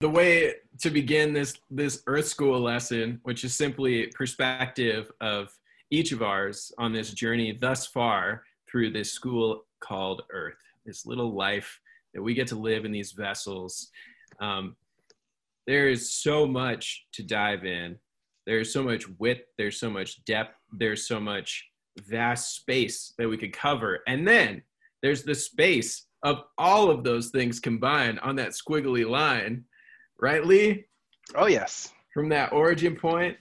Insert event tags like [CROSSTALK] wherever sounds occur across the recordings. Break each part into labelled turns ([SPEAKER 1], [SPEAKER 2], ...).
[SPEAKER 1] the way to begin this this Earth School lesson, which is simply perspective of each of ours on this journey thus far through this school called Earth, this little life that we get to live in these vessels. Um, there is so much to dive in. There's so much width. There's so much depth. There's so much vast space that we could cover. And then there's the space of all of those things combined on that squiggly line, right, Lee?
[SPEAKER 2] Oh, yes.
[SPEAKER 1] From that origin point,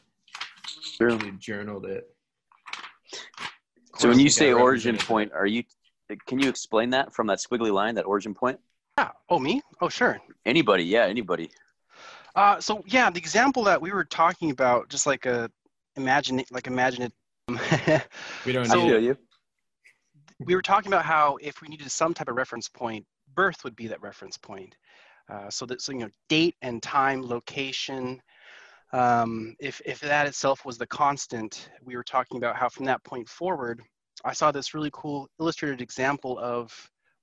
[SPEAKER 3] Sure.
[SPEAKER 1] really journaled it.
[SPEAKER 3] So when you say origin point, are you? Can you explain that from that squiggly line, that origin point?
[SPEAKER 2] Yeah. Oh, me? Oh, sure.
[SPEAKER 3] Anybody? Yeah, anybody.
[SPEAKER 2] Uh, so yeah, the example that we were talking about, just like a imagine, like imagine it. [LAUGHS]
[SPEAKER 1] We don't
[SPEAKER 2] So-
[SPEAKER 1] need
[SPEAKER 3] feel you.
[SPEAKER 2] we were talking about how if we needed some type of reference point, birth would be that reference point. Uh, so that so you know date and time, location. Um, if if that itself was the constant, we were talking about how from that point forward, I saw this really cool illustrated example of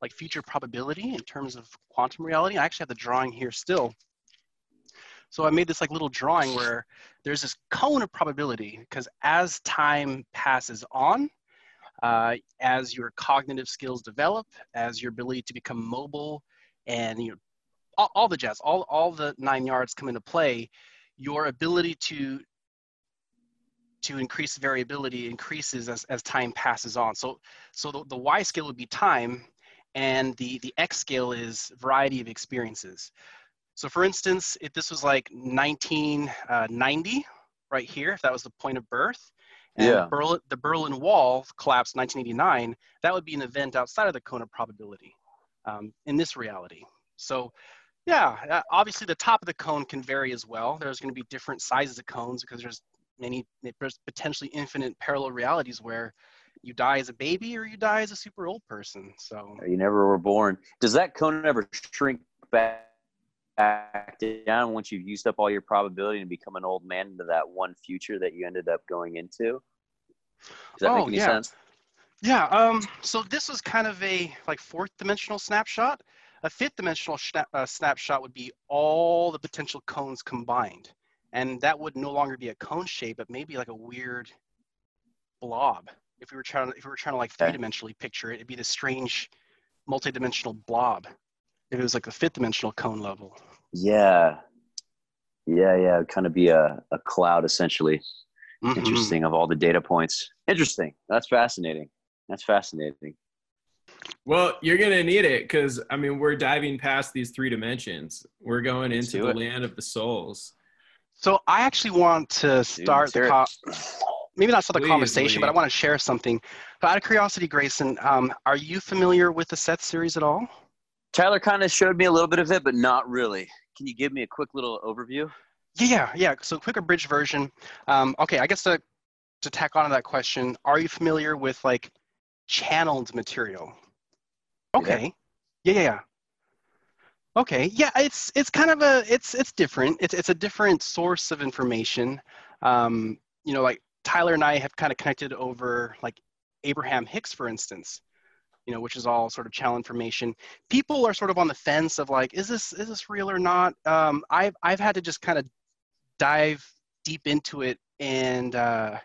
[SPEAKER 2] like future probability in terms of quantum reality. I actually have the drawing here still. So I made this like little drawing where there's this cone of probability because as time passes on, uh, as your cognitive skills develop, as your ability to become mobile, and you know, all, all the jazz, all, all the nine yards come into play, your ability to to increase variability increases as, as time passes on. So so the, the y scale would be time, and the the x scale is variety of experiences. So for instance, if this was like 1990, right here, if that was the point of birth, and
[SPEAKER 3] Yeah.
[SPEAKER 2] the, Berlin, the Berlin Wall collapsed 1989, that would be an event outside of the cone of probability um, in this reality. So yeah, uh, obviously the top of the cone can vary as well. There's going to be different sizes of cones because there's many, there's potentially infinite parallel realities where you die as a baby or you die as a super old person. So
[SPEAKER 3] You never were born. Does that cone ever shrink back, back down once you've used up all your probability and become an old man into that one future that you ended up going into? Does that
[SPEAKER 2] Oh,
[SPEAKER 3] make any
[SPEAKER 2] yeah.
[SPEAKER 3] sense?
[SPEAKER 2] Yeah, um, so this was kind of a like fourth dimensional snapshot. A fifth dimensional schna- uh, snapshot would be all the potential cones combined. And that would no longer be a cone shape, but maybe like a weird blob. If we were trying to, if we were trying to like three dimensionally picture it, it'd be this strange multi-dimensional blob. If it was like the fifth dimensional cone level.
[SPEAKER 3] Yeah. Yeah, yeah. It'd kind of be a, a cloud essentially.
[SPEAKER 2] Mhm.
[SPEAKER 3] Interesting of all the data points. Interesting. That's fascinating. That's fascinating.
[SPEAKER 1] Well, you're gonna need it because I mean we're diving past these three dimensions. We're going
[SPEAKER 3] Let's
[SPEAKER 1] into the
[SPEAKER 3] it.
[SPEAKER 1] land of the souls.
[SPEAKER 2] So I actually want to start
[SPEAKER 3] let's
[SPEAKER 2] the co- maybe not start the
[SPEAKER 1] Please,
[SPEAKER 2] conversation, but I want to share something. But out of curiosity, Grayson, um, are you familiar with the Seth series at all?
[SPEAKER 3] Tyler kind of showed me a little bit of it, but not really. Can you give me a quick little overview?
[SPEAKER 2] Yeah, yeah. So quick abridged version. Um, okay, I guess to to tack on to that question, are you familiar with like channeled material? Okay. Yeah, yeah, yeah. Okay. Yeah, it's it's kind of a it's it's different. It's it's a different source of information. Um, you know, like Tyler and I have kind of connected over like Abraham Hicks, for instance. You know, which is all sort of channel information. People are sort of on the fence of like, is this is this real or not? Um, I've I've had to just kind of dive deep into it and uh,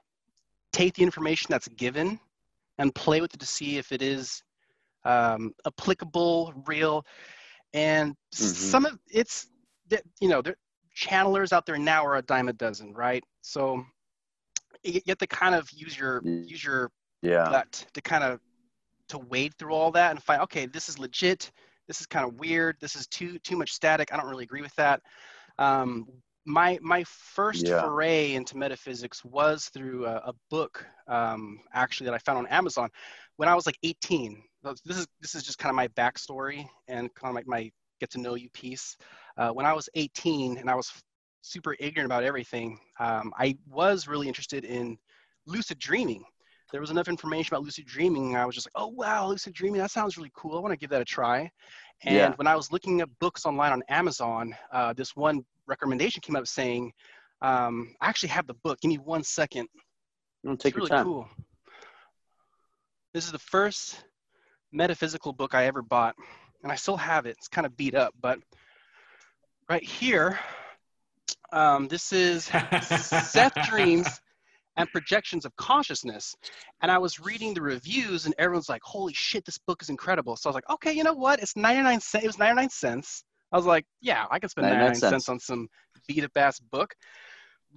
[SPEAKER 2] take the information that's given and play with it to see if it is um, applicable, real, and
[SPEAKER 3] Mhm.
[SPEAKER 2] some of it's that you know, there, channelers out there now are a dime a dozen, right? So you you have to kind of use your use your
[SPEAKER 3] Yeah.
[SPEAKER 2] gut to kind of to wade through all that and find okay this is legit this is kind of weird this is too too much static i don't really agree with that um, my my first
[SPEAKER 3] Yeah.
[SPEAKER 2] foray into metaphysics was through a, a book um, actually that i found on amazon when i was like 18 this is this is just kind of my backstory and kind of like my get to know you piece uh, when i was 18 and i was super ignorant about everything um, i was really interested in lucid dreaming there was enough information about lucid dreaming. I was just like, oh, wow, lucid dreaming, that sounds really cool. I want to give that a try. And
[SPEAKER 3] Yeah.
[SPEAKER 2] when I was looking up books online on Amazon, uh, this one recommendation came up saying, um, I actually have the book. Give me one second.
[SPEAKER 3] No, take
[SPEAKER 2] it's really
[SPEAKER 3] your time.
[SPEAKER 2] cool. This is the first metaphysical book I ever bought, and I still have it. It's kind of beat up, but right here. Um, this is [LAUGHS] Seth Dreams and Projections of Consciousness. And I was reading the reviews, and everyone's like, holy shit, this book is incredible. So I was like, okay, you know what? It's 99 cents. It was 99 cents. I was like, yeah, I can spend 99, 99 cents. cents on some beat up ass book.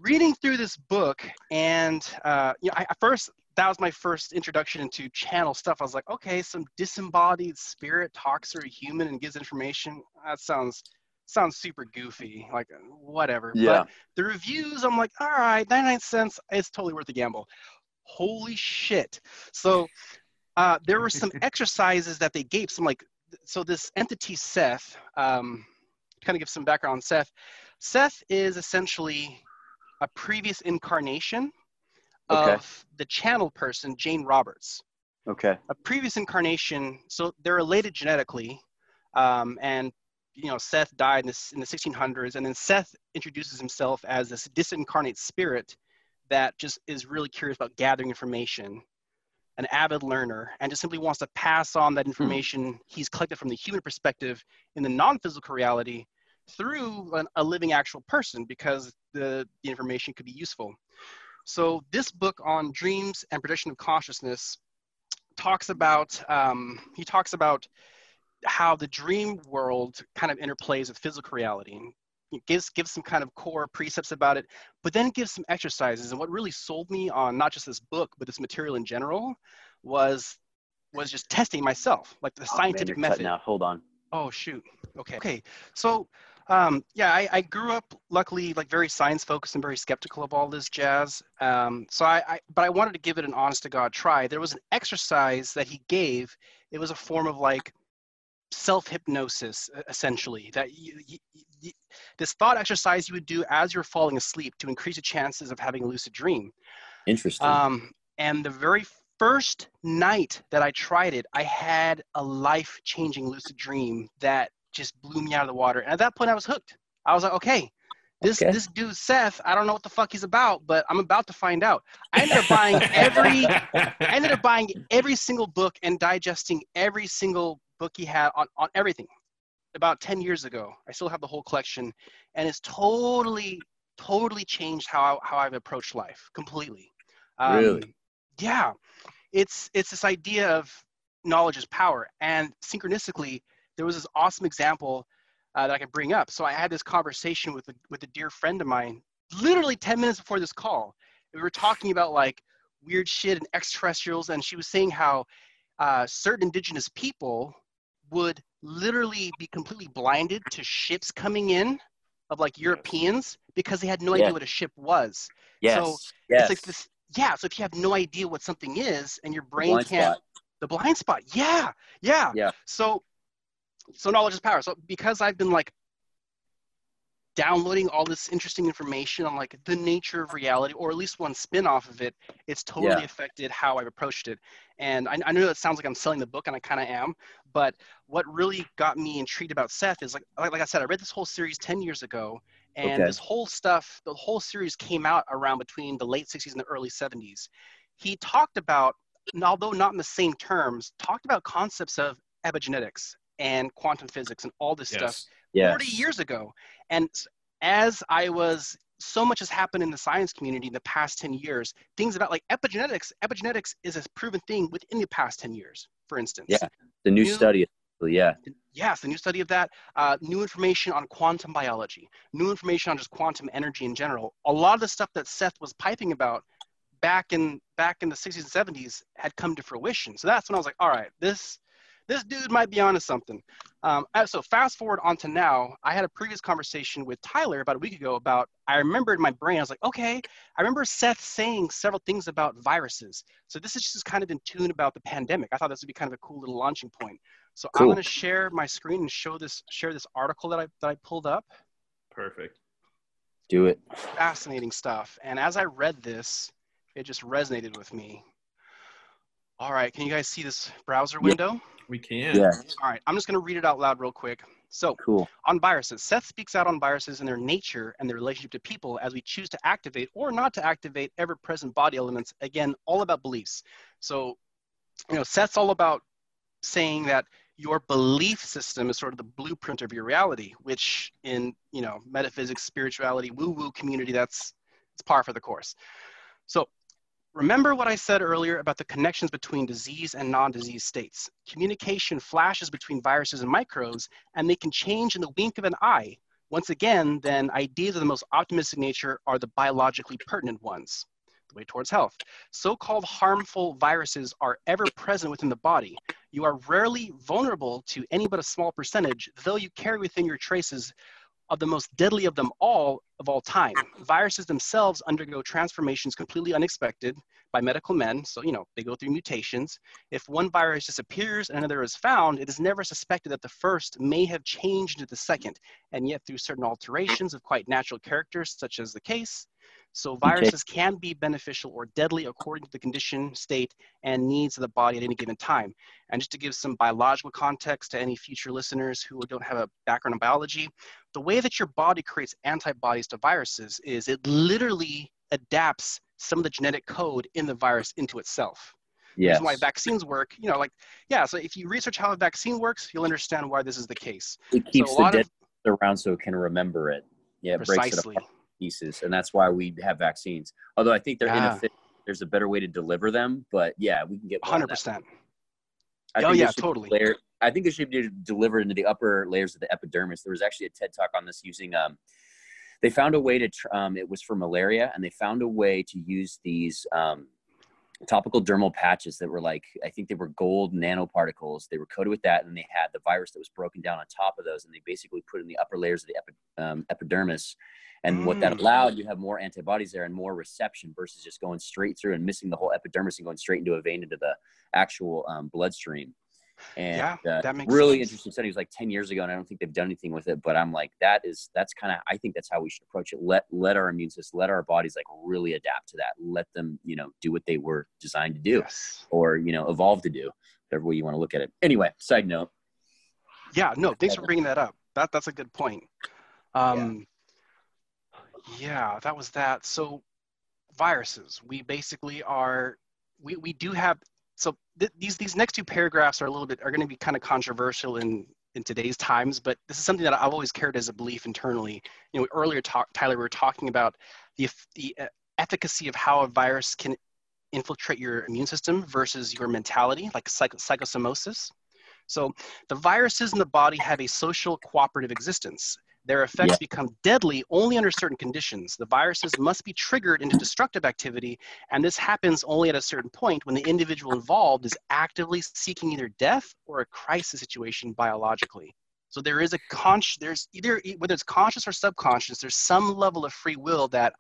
[SPEAKER 2] Reading through this book, and uh, you know, I, first that was my first introduction into channel stuff. I was like, okay, some disembodied spirit talks to a human and gives information. That sounds sounds super goofy, like whatever.
[SPEAKER 3] Yeah.
[SPEAKER 2] But the reviews, I'm like, all right, 99 cents, it's totally worth the gamble. Holy shit. So uh, there were some [LAUGHS] exercises that they gave, some like, so this entity Seth, um, kind of give some background on Seth. Seth is essentially a previous incarnation okay. of the channel person, Jane Roberts.
[SPEAKER 3] Okay.
[SPEAKER 2] A previous incarnation, so they're related genetically, um, and you know, Seth died in, this, in the 1600s, and then Seth introduces himself as this disincarnate spirit that just is really curious about gathering information, an avid learner, and just simply wants to pass on that hmm. information he's collected from the human perspective in the non-physical reality through an, a living actual person because the, the information could be useful. So this book on dreams and projection of consciousness talks about, um, he talks about how the dream world kind of interplays with physical reality and gives gives some kind of core precepts about it but then gives some exercises. And what really sold me on not just this book but this material in general was was just testing myself like the oh, scientific man, method.
[SPEAKER 3] now hold on.
[SPEAKER 2] Oh shoot. Okay. Okay. So um, yeah I, I, grew up luckily like very science focused and very skeptical of all this jazz. Um, so I, I but i wanted to give it an honest to god try. There was an exercise that he gave. It was a form of like self hypnosis essentially that you, you, you, this thought exercise you would do as you're falling asleep to increase the chances of having a lucid dream.
[SPEAKER 3] Interesting.
[SPEAKER 2] Um, and the very first night that i tried it i had a life changing lucid dream that just blew me out of the water and at that point i was hooked i was like okay this okay. this dude Seth, I don't know what the fuck he's about, but I'm about to find out. I ended up buying every [LAUGHS] I ended up buying every single book and digesting every single book he had on, on everything about 10 years ago. I still have the whole collection, and it's totally, totally changed how, I, how I've approached life completely.
[SPEAKER 3] Um, really?
[SPEAKER 2] Yeah. It's, it's this idea of knowledge is power. And synchronistically, there was this awesome example uh, that I can bring up. So I had this conversation with a, with a dear friend of mine, literally 10 minutes before this call. We were talking about like weird shit and extraterrestrials, and she was saying how uh, certain indigenous people would literally be completely blinded to ships coming in of like Europeans because they had no idea what a ship was.
[SPEAKER 3] Yes.
[SPEAKER 2] So
[SPEAKER 3] yes.
[SPEAKER 2] it's like this yeah, so if you have no idea what something is and your brain the can't spot. the blind spot. Yeah. Yeah.
[SPEAKER 3] Yeah.
[SPEAKER 2] So so knowledge is power. So because I've been like downloading all this interesting information on like the nature of reality or at least one spin off of it it's totally yeah. affected how i've approached it and I, I know that sounds like i'm selling the book and i kind of am but what really got me intrigued about seth is like, like, like i said i read this whole series 10 years ago and okay. this whole stuff the whole series came out around between the late 60s and the early 70s he talked about although not in the same terms talked about concepts of epigenetics and quantum physics and all this yes. stuff yes. 40 years ago. And as I was, so much has happened in the science community in the past 10 years. Things about like epigenetics, epigenetics is a proven thing within the past 10 years, for instance.
[SPEAKER 3] Yeah, the new, new study. Yeah.
[SPEAKER 2] Yes, the new study of that. Uh, new information on quantum biology, new information on just quantum energy in general. A lot of the stuff that Seth was piping about back in back in the 60s and 70s had come to fruition. So that's when I was like, all right, this this dude might be onto something. Um, uh, so fast forward on to now, I had a previous conversation with Tyler about a week ago about, I remembered in my brain, I was like, okay, I remember Seth saying several things about viruses. So this is just kind of in tune about the pandemic. I thought this would be kind of a cool little launching point. So cool. I'm going to share my screen and show this, share this article that I, that I pulled up.
[SPEAKER 1] Perfect.
[SPEAKER 3] Do it.
[SPEAKER 2] Fascinating stuff. And as I read this, it just resonated with me. All right, can you guys see this browser window?
[SPEAKER 1] We can.
[SPEAKER 3] Yeah.
[SPEAKER 2] All right, I'm just going to read it out loud real quick. So,
[SPEAKER 3] cool.
[SPEAKER 2] On viruses, Seth speaks out on viruses and their nature and their relationship to people as we choose to activate or not to activate ever present body elements. Again, all about beliefs. So, you know, Seth's all about saying that your belief system is sort of the blueprint of your reality, which in you know metaphysics, spirituality, woo-woo community, that's it's par for the course. So remember what I said earlier about the connections between disease and non-disease states. Communication flashes between viruses and microbes, and they can change in the wink of an eye. Once again, then ideas of the most optimistic nature are the biologically pertinent ones the way towards health. So-called harmful viruses are ever present within the body. You are rarely vulnerable to any but a small percentage, though you carry within your traces of the most deadly of them all of all time. Viruses themselves undergo transformations completely unexpected by medical men. So, you know, they go through mutations. If one virus disappears and another is found, it is never suspected that the first may have changed into the second. And yet, through certain alterations of quite natural characters, such as the case, so viruses okay. can be beneficial or deadly according to the condition, state, and needs of the body at any given time. And just to give some biological context to any future listeners who don't have a background in biology, the way that your body creates antibodies to viruses is it literally adapts some of the genetic code in the virus into itself.
[SPEAKER 3] Yes.
[SPEAKER 2] why vaccines work, you know, like, yeah, so if you research how a vaccine works, you'll understand why this is the case.
[SPEAKER 3] It keeps so the dead of, around so it can remember it. Yeah, it
[SPEAKER 2] precisely.
[SPEAKER 3] breaks it apart pieces, and that's why we have vaccines. Although I think they're yeah. inefficient. There's a better way to deliver them, but yeah, we can get
[SPEAKER 2] 100. percent Oh yeah, totally.
[SPEAKER 3] Layer, I think they should be delivered into the upper layers of the epidermis. There was actually a TED talk on this using. Um, they found a way to. Um, it was for malaria, and they found a way to use these um, topical dermal patches that were like I think they were gold nanoparticles. They were coated with that, and they had the virus that was broken down on top of those, and they basically put in the upper layers of the epi, um, epidermis and mm. what that mm. allowed, you have more antibodies there and more reception versus just going straight through and missing the whole epidermis and going straight into a vein into the actual um, bloodstream. And
[SPEAKER 2] yeah, uh, that makes
[SPEAKER 3] really
[SPEAKER 2] sense.
[SPEAKER 3] interesting study. It was like 10 years ago, and I don't think they've done anything with it. But I'm like, that is that's kind of I think that's how we should approach it. Let let our immune system, let our bodies like really adapt to that. Let them, you know, do what they were designed to do,
[SPEAKER 2] yes.
[SPEAKER 3] or you know, evolve to do, whatever way you want to look at it. Anyway, side note.
[SPEAKER 2] Yeah, no, thanks for bringing that up. That that's a good point. Um, yeah, that was that. So viruses, we basically are, we, we do have, so th- these, these next two paragraphs are a little bit, are going to be kind of controversial in, in today's times, but this is something that I've always carried as a belief internally. You know, earlier, talk, Tyler, we were talking about the, the uh, efficacy of how a virus can infiltrate your immune system versus your mentality, like psych- psychosomosis. So the viruses in the body have a social cooperative existence. Their effects yeah. become deadly only under certain conditions. The viruses must be triggered into destructive activity, and this happens only at a certain point when the individual involved is actively seeking either death or a crisis situation biologically. So there is a conscious, there's either, whether it's conscious or subconscious, there's some level of free will that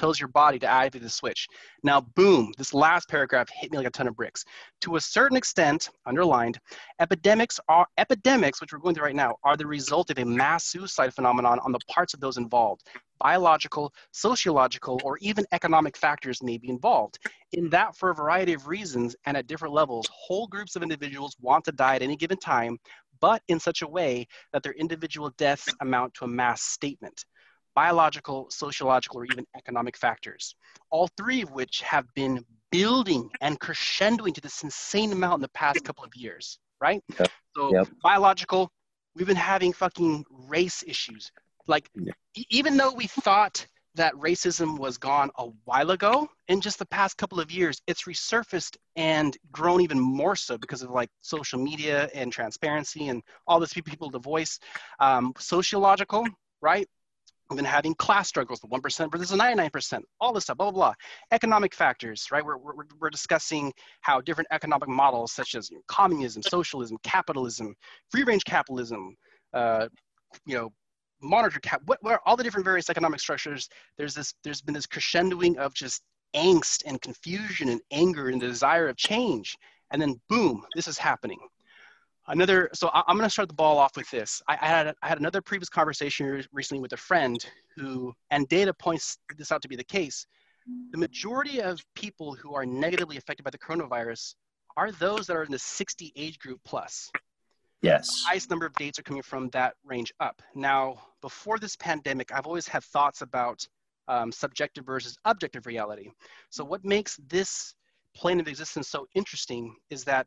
[SPEAKER 2] tells your body to activate the switch. Now, boom, this last paragraph hit me like a ton of bricks. To a certain extent, underlined, epidemics are epidemics, which we're going through right now, are the result of a mass suicide phenomenon on the parts of those involved. Biological, sociological, or even economic factors may be involved. In that, for a variety of reasons and at different levels, whole groups of individuals want to die at any given time, but in such a way that their individual deaths amount to a mass statement biological, sociological, or even economic factors, all three of which have been building and crescendoing to this insane amount in the past couple of years, right? Yep. So yep. biological, we've been having fucking race issues. Like, yep. e- even though we thought that racism was gone a while ago, in just the past couple of years, it's resurfaced and grown even more so because of like social media and transparency and all this people to voice. Um, sociological, right? Been having class struggles, the 1% versus the 99%, all this stuff, blah, blah, blah. Economic factors, right? We're, we're, we're discussing how different economic models such as you know, communism, socialism, capitalism, free range capitalism, uh, you know, monitor cap, what, what all the different various economic structures? There's this, there's been this crescendoing of just angst and confusion and anger and the desire of change. And then boom, this is happening another so I, am going to start the ball off with this. I, I, had I had another previous conversation recently with a friend who and data points this out to be the case the majority of people who are negatively affected by the coronavirus are those that are in the 60 age group plus.
[SPEAKER 3] Yes.
[SPEAKER 2] The highest number of dates are coming from that range up. Now before this pandemic i've always had thoughts about um, subjective versus objective reality. So what makes this plane of existence so interesting is that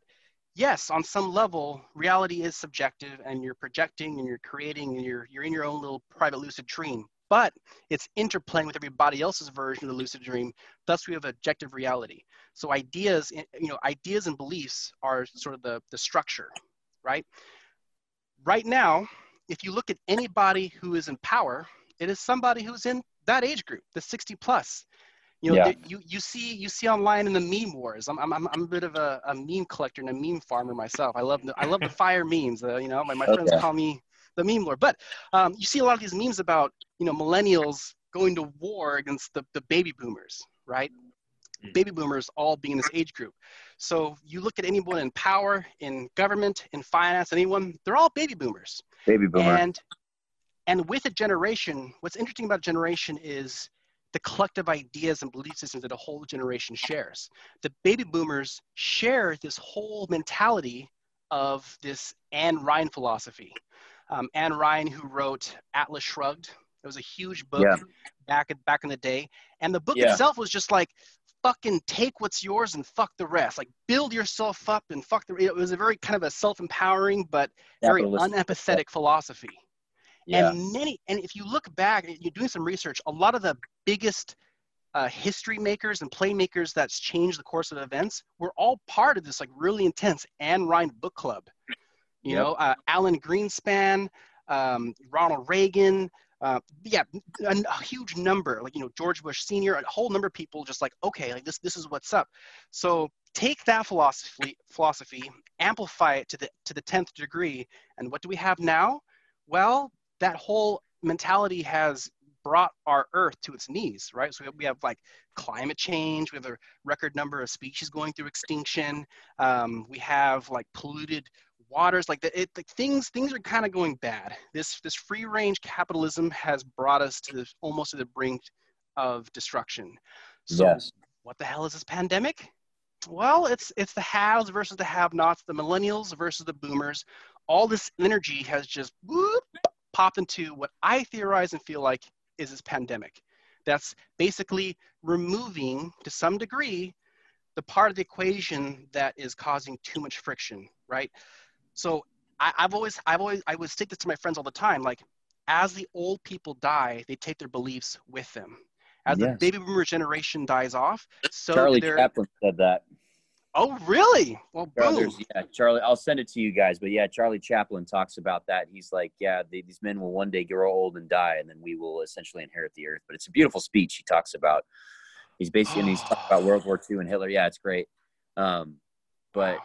[SPEAKER 2] yes, on some level, reality is subjective and you're projecting and you're creating and you're, you're in your own little private lucid dream, but it's interplaying with everybody else's version of the lucid dream. Thus, we have objective reality. So ideas, eh, you know, ideas and beliefs are sort of the, the structure, right? Right now, if you look at anybody who is in power, it is somebody who's in that age group, the 60 plus. You know, yeah. you, you see you see online in the meme wars. I'm, I'm, I'm a bit of a, a meme collector and a meme farmer myself. I love the, I love the fire memes. Uh, you know, my, my okay. friends call me the meme lord. But um, you see a lot of these memes about you know millennials going to war against the, the baby boomers, right? Mm. Baby boomers all being this age group. So you look at anyone in power, in government, in finance, anyone, they're all baby boomers.
[SPEAKER 3] Baby boomer.
[SPEAKER 2] And and with a generation, what's interesting about a generation is the collective ideas and belief systems that a whole generation shares. The baby boomers share this whole mentality of this Anne Ryan philosophy. Um, Ayn Rand, who wrote Atlas Shrugged, it was a huge book yeah. back back in the day, and the book yeah. itself was just like fucking take what's yours and fuck the rest. Like build yourself up and fuck the. It was a very kind of a self-empowering but very unempathetic philosophy. Yeah. And many, and if you look back, you're doing some research, a lot of the biggest uh, history makers and playmakers that's changed the course of events were all part of this like really intense Ayn Rand book club. You yep. know, uh, Alan Greenspan, um, Ronald Reagan, uh, yeah, a, a, huge number, like you know George Bush Senior, a whole number of people just like okay, like this this is what's up. So take that philosophy philosophy, amplify it to the to the tenth degree, and what do we have now? Well, that whole mentality has brought our earth to its knees right? So we have like climate change we have a record number of species going through extinction um, we have like polluted waters like the, it, the things things are kind of going bad. This this free range capitalism has brought us to the, almost to the brink of destruction. So yes. what the hell is this pandemic? Well it's it's the haves versus the have nots the millennials versus the boomers. All this energy has just whoop, popped into what I theorize and feel like is this pandemic. That's basically removing, to some degree, the part of the equation that is causing too much friction, right? So I, have always, I've always, I would stick this to my friends all the time. Like, as the old people die, they take their beliefs with them. As yes. the baby boomer generation dies off, so
[SPEAKER 3] Charlie Chaplin said that.
[SPEAKER 2] Oh, really? Well, boom.
[SPEAKER 3] Yeah, Charlie. I'll send it to you guys. But yeah, Charlie Chaplin talks about that. He's like, yeah, they, these men will one day grow old and die, and then we will essentially inherit the earth. But it's a beautiful speech. He talks about. He's basically and he's talking about [GASPS] World War II and Hitler. Yeah, it's great. Um, but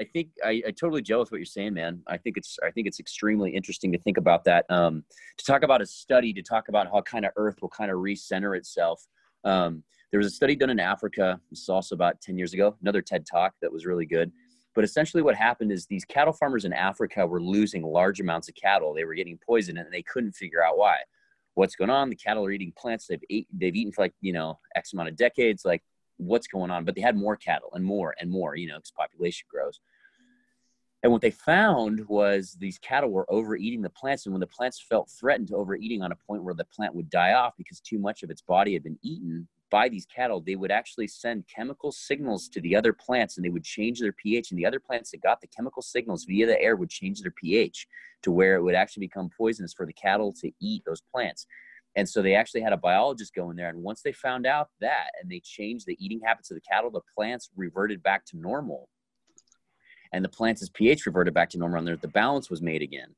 [SPEAKER 3] I think I, I totally gel with what you're saying, man. I think it's I think it's extremely interesting to think about that. Um, to talk about a study, to talk about how kind of Earth will kind of recenter itself. Um, there was a study done in Africa. This is also about 10 years ago, another TED talk that was really good. But essentially, what happened is these cattle farmers in Africa were losing large amounts of cattle. They were getting poisoned and they couldn't figure out why. What's going on? The cattle are eating plants they've, ate, they've eaten for like, you know, X amount of decades. Like, what's going on? But they had more cattle and more and more, you know, because population grows. And what they found was these cattle were overeating the plants. And when the plants felt threatened to overeating on a point where the plant would die off because too much of its body had been eaten, by these cattle, they would actually send chemical signals to the other plants and they would change their pH. And the other plants that got the chemical signals via the air would change their pH to where it would actually become poisonous for the cattle to eat those plants. And so they actually had a biologist go in there. And once they found out that and they changed the eating habits of the cattle, the plants reverted back to normal. And the plants' pH reverted back to normal, and the balance was made again.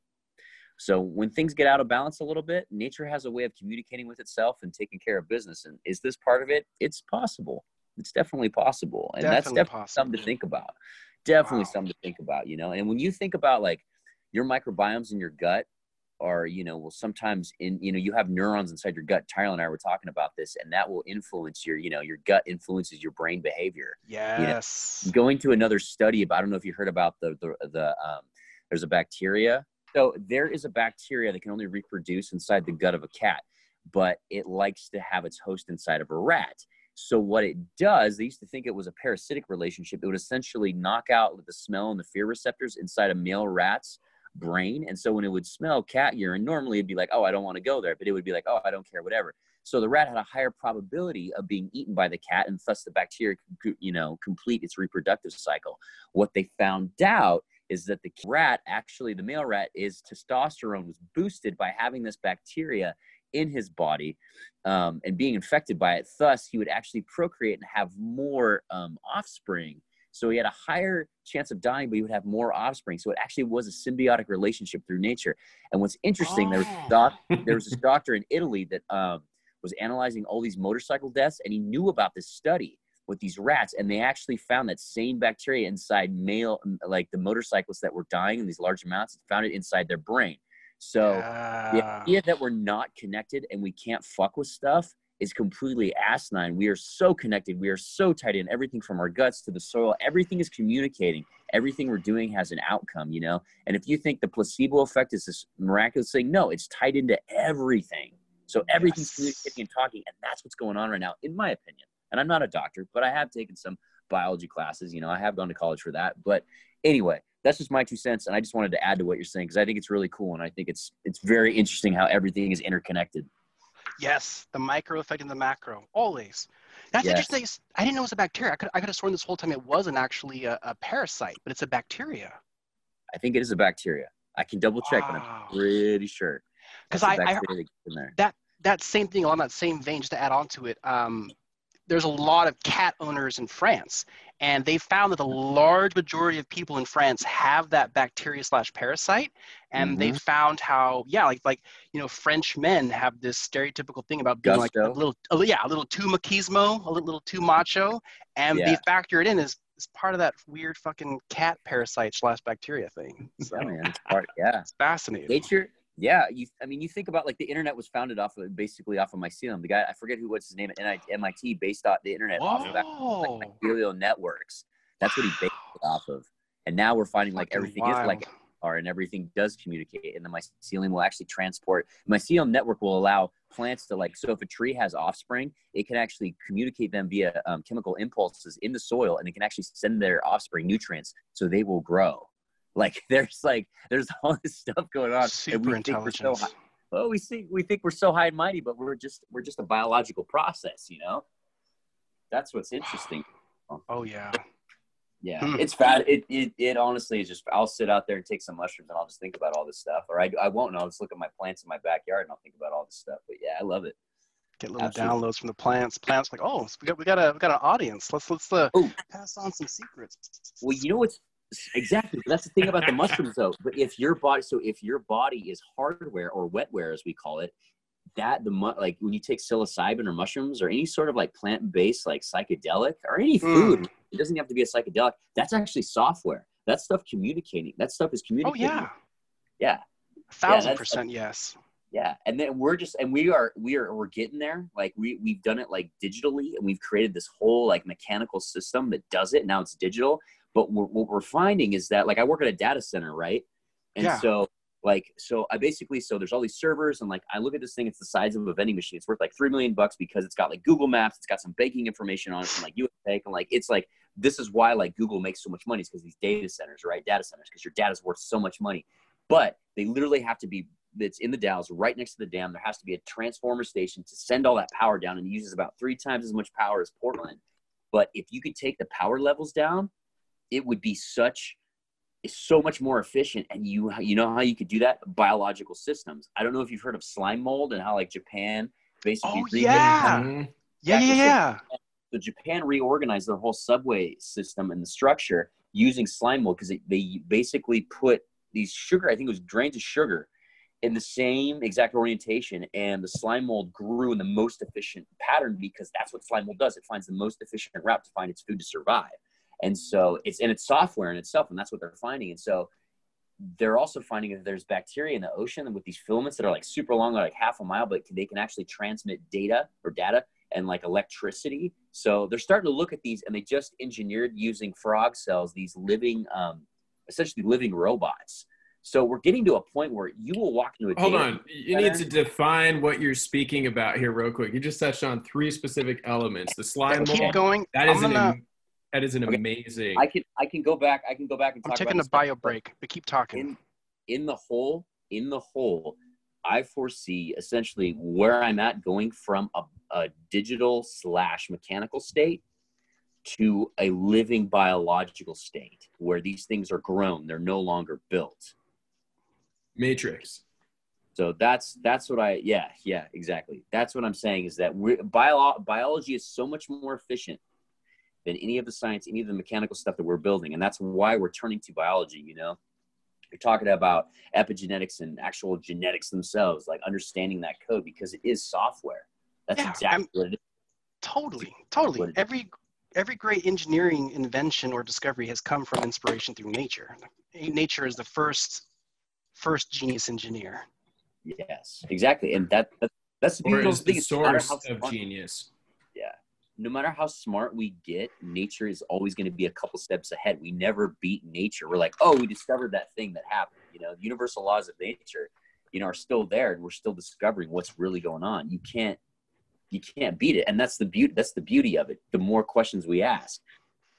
[SPEAKER 3] So when things get out of balance a little bit, nature has a way of communicating with itself and taking care of business. And is this part of it? It's possible. It's definitely possible. And definitely that's definitely possible. something to think about. Definitely wow. something to think about, you know. And when you think about like your microbiomes in your gut are, you know, will sometimes in, you know, you have neurons inside your gut. Tyler and I were talking about this, and that will influence your, you know, your gut influences your brain behavior.
[SPEAKER 2] Yes.
[SPEAKER 3] You know, going to another study about, I don't know if you heard about the the the um there's a bacteria so there is a bacteria that can only reproduce inside the gut of a cat, but it likes to have its host inside of a rat. So what it does, they used to think it was a parasitic relationship. It would essentially knock out the smell and the fear receptors inside a male rats brain. And so when it would smell cat urine, normally it'd be like, oh, I don't want to go there, but it would be like, oh, I don't care, whatever. So the rat had a higher probability of being eaten by the cat, and thus the bacteria could, you know, complete its reproductive cycle. What they found out is that the rat, actually, the male rat, is testosterone was boosted by having this bacteria in his body um, and being infected by it. Thus, he would actually procreate and have more um, offspring. So he had a higher chance of dying, but he would have more offspring. So it actually was a symbiotic relationship through nature. And what's interesting, oh. there, was a doc, there was this doctor in Italy that um, was analyzing all these motorcycle deaths, and he knew about this study with these rats, and they actually found that same bacteria inside male, like the motorcyclists that were dying in these large amounts, found it inside their brain. So yeah. the idea that we're not connected and we can't fuck with stuff is completely asinine. We are so connected. We are so tied in. Everything from our guts to the soil, everything is communicating. Everything we're doing has an outcome, you know? And if you think the placebo effect is this miraculous thing, no, it's tied into everything. So everything's yes. communicating and talking, and that's what's going on right now, in my opinion. And I'm not a doctor, but I have taken some biology classes. You know, I have gone to college for that. But anyway, that's just my two cents, and I just wanted to add to what you're saying because I think it's really cool, and I think it's it's very interesting how everything is interconnected.
[SPEAKER 2] Yes, the micro affecting the macro, always. That's yes. interesting. I didn't know it was a bacteria. I could, I could have sworn this whole time it wasn't actually a, a parasite, but it's a bacteria.
[SPEAKER 3] I think it is a bacteria. I can double check, wow. but I'm pretty sure
[SPEAKER 2] because I, I that that same thing along that same vein just to add on to it um, there's a lot of cat owners in france and they found that the large majority of people in france have that bacteria slash parasite and mm-hmm. they found how yeah like like you know french men have this stereotypical thing about being Gusto. like a little a, yeah a little too machismo a little, little too macho and yeah. they factor it in as it's part of that weird fucking cat parasite slash bacteria thing. So,
[SPEAKER 3] yeah, man, it's part, yeah.
[SPEAKER 2] It's fascinating.
[SPEAKER 3] Nature, yeah, you. I mean, you think about like the internet was founded off of basically off of mycelium. The guy I forget who what's his name at MIT based off the internet Whoa. off of like, mycelial networks. That's what he based it off of. And now we're finding like everything wild. is like are and everything does communicate and the mycelium will actually transport mycelium network will allow plants to like so if a tree has offspring it can actually communicate them via um, chemical impulses in the soil and it can actually send their offspring nutrients so they will grow like [LAUGHS] there's like there's [LAUGHS] all this stuff going on.
[SPEAKER 2] Super intelligence. So
[SPEAKER 3] well, we think we think we're so high and mighty, but we're just we're just a biological process, you know. That's what's interesting. [SIGHS]
[SPEAKER 2] Oh yeah.
[SPEAKER 3] Yeah, hmm. it's bad. It, it it honestly is just. I'll sit out there and take some mushrooms, and I'll just think about all this stuff, or I, I won't. And I'll just look at my plants in my backyard, and I'll think about all this stuff. But yeah, I love it.
[SPEAKER 2] Get little Absolutely. downloads from the plants. Plants like, oh, we got we got a we got an audience. Let's let's uh, pass on some secrets.
[SPEAKER 3] Well, you know what's Exactly. That's the thing about the mushrooms, though. But if your body, so if your body is hardware or wetware, as we call it, that the like when you take psilocybin or mushrooms or any sort of like plant-based like psychedelic or any hmm. food, mm. it doesn't have to be a psychedelic. That's actually software. That stuff communicating. That stuff is communicating.
[SPEAKER 2] Oh yeah.
[SPEAKER 3] Yeah.
[SPEAKER 2] A thousand yeah, percent yes.
[SPEAKER 3] Yeah, and then we're just and we are we are we're getting there. Like we we've done it like digitally, and we've created this whole like mechanical system that does it. Now it's digital, but we're, what we're finding is that like I work at a data center, right? And yeah. so like so I basically so there's all these servers and like I look at this thing, it's the size of a vending machine. It's worth like three million bucks because it's got like Google Maps, it's got some banking information on it from like USA, and like it's like this is why like Google makes so much money is because these data centers, right? Data centers, because your data is worth so much money. But they literally have to be it's in the Dalles, right next to the dam. There has to be a transformer station to send all that power down, and it uses about three times as much power as Portland. But if you could take the power levels down, it would be such it's so much more efficient. And you you know how you could do that? Biological systems. I don't know if you've heard of slime mold and how like japan basically
[SPEAKER 2] oh, yeah. Mm-hmm. yeah yeah yeah
[SPEAKER 3] so japan reorganized their whole subway system and the structure using slime mold because they basically put these sugar i think it was grains of sugar in the same exact orientation and the slime mold grew in the most efficient pattern because that's what slime mold does. It finds the most efficient route to find its food to survive and so it's and it's software in itself, and that's what they're finding. And so they're also finding that there's bacteria in the ocean and with these filaments that are like super long, like half a mile, but they can actually transmit data or data and like electricity. So they're starting to look at these, and they just engineered using frog cells these living, um, essentially living robots. So we're getting to a point where you will walk into a.
[SPEAKER 1] Hold on, you need to define what you're speaking about here, real quick. You just touched on three specific elements: the slime.
[SPEAKER 2] Keep going.
[SPEAKER 1] That is gonna, an that is an okay. amazing.
[SPEAKER 3] I can I can go back. I can go back and
[SPEAKER 2] I'm taking a bio break, but keep talking.
[SPEAKER 3] In, in the hole, in the hole, I foresee essentially where I'm at going from a, a digital slash mechanical state to a living biological state where these things are grown, they're no longer built.
[SPEAKER 1] Matrix.
[SPEAKER 3] So that's that's what I yeah yeah exactly that's what I'm saying is that we bio, biology is so much more efficient than any of the science any of the mechanical stuff that we're building and that's why we're turning to biology you know you're talking about epigenetics and actual genetics themselves like understanding that code because it is software that's
[SPEAKER 2] Yeah,
[SPEAKER 3] exactly
[SPEAKER 2] I'm-
[SPEAKER 3] what it is
[SPEAKER 2] Totally, totally.
[SPEAKER 3] What it is.
[SPEAKER 2] Every every great engineering invention or discovery has come from inspiration through nature. Nature is the first first genius engineer.
[SPEAKER 3] yes exactly and that, that that's the beautiful
[SPEAKER 1] is
[SPEAKER 3] thing
[SPEAKER 1] the
[SPEAKER 3] is no matter
[SPEAKER 1] source of
[SPEAKER 3] smart-
[SPEAKER 1] genius.
[SPEAKER 3] No matter how smart we get, nature is always going to be a couple steps ahead. We never beat nature. We're like, oh, we discovered that thing that happened. You know, the universal laws of nature, you know, are still there, and we're still discovering what's really going on. You can't, you can't beat it, and that's the beauty. That's the beauty of it. The more questions we ask,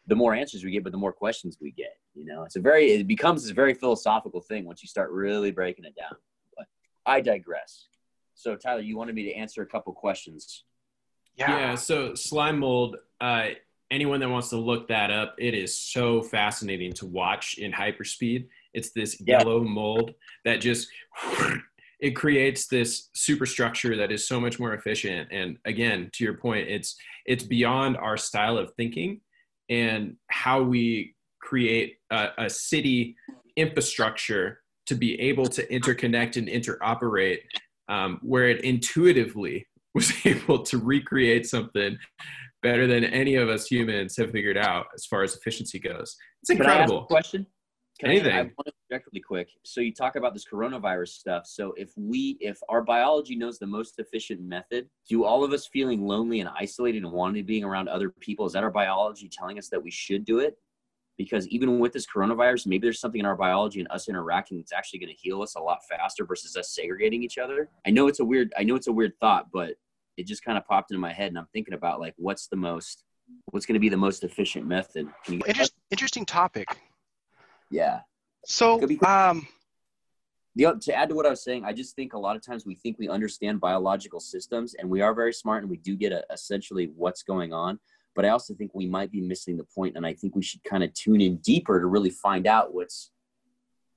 [SPEAKER 3] the more answers we get, but the more questions we get. You know, it's a very, it becomes this very philosophical thing once you start really breaking it down. But I digress. So, Tyler, you wanted me to answer a couple questions.
[SPEAKER 2] Yeah.
[SPEAKER 1] Yeah. So slime mold. Uh, anyone that wants to look that up, it is so fascinating to watch in hyperspeed. It's this
[SPEAKER 3] Yeah.
[SPEAKER 1] yellow mold that just [SNIFFS] it creates this superstructure that is so much more efficient. And again, to your point, it's it's beyond our style of thinking and how we create a, a city infrastructure to be able to interconnect and interoperate um, where it intuitively [LAUGHS] was able to recreate something better than any of us humans have figured out as far as efficiency goes. It's
[SPEAKER 3] Can I ask a
[SPEAKER 1] incredible.
[SPEAKER 3] question? Can
[SPEAKER 1] Anything.
[SPEAKER 3] I, I want to interject really quick. So you talk about this coronavirus stuff. So if we, if our biology knows the most efficient method, do all of us feeling lonely and isolated and wanting to being around other people, is that our biology telling us that we should do it? Because even with this coronavirus, maybe there's something in our biology and us interacting that's actually going to heal us a lot faster versus us segregating each other. I know it's a weird, I know it's a weird thought, but it just kind of popped into my head, and I'm thinking about like, what's the most, what's going to be the most efficient method? Can you,
[SPEAKER 2] Interest, interesting topic.
[SPEAKER 3] yeah.
[SPEAKER 2] So, um,
[SPEAKER 3] the to add to what I was saying, I just think a lot of times we think we understand biological systems, and we are very smart, and we do get a, essentially what's going on. But I also think we might be missing the point, and I think we should kind of tune in deeper to really find out what's.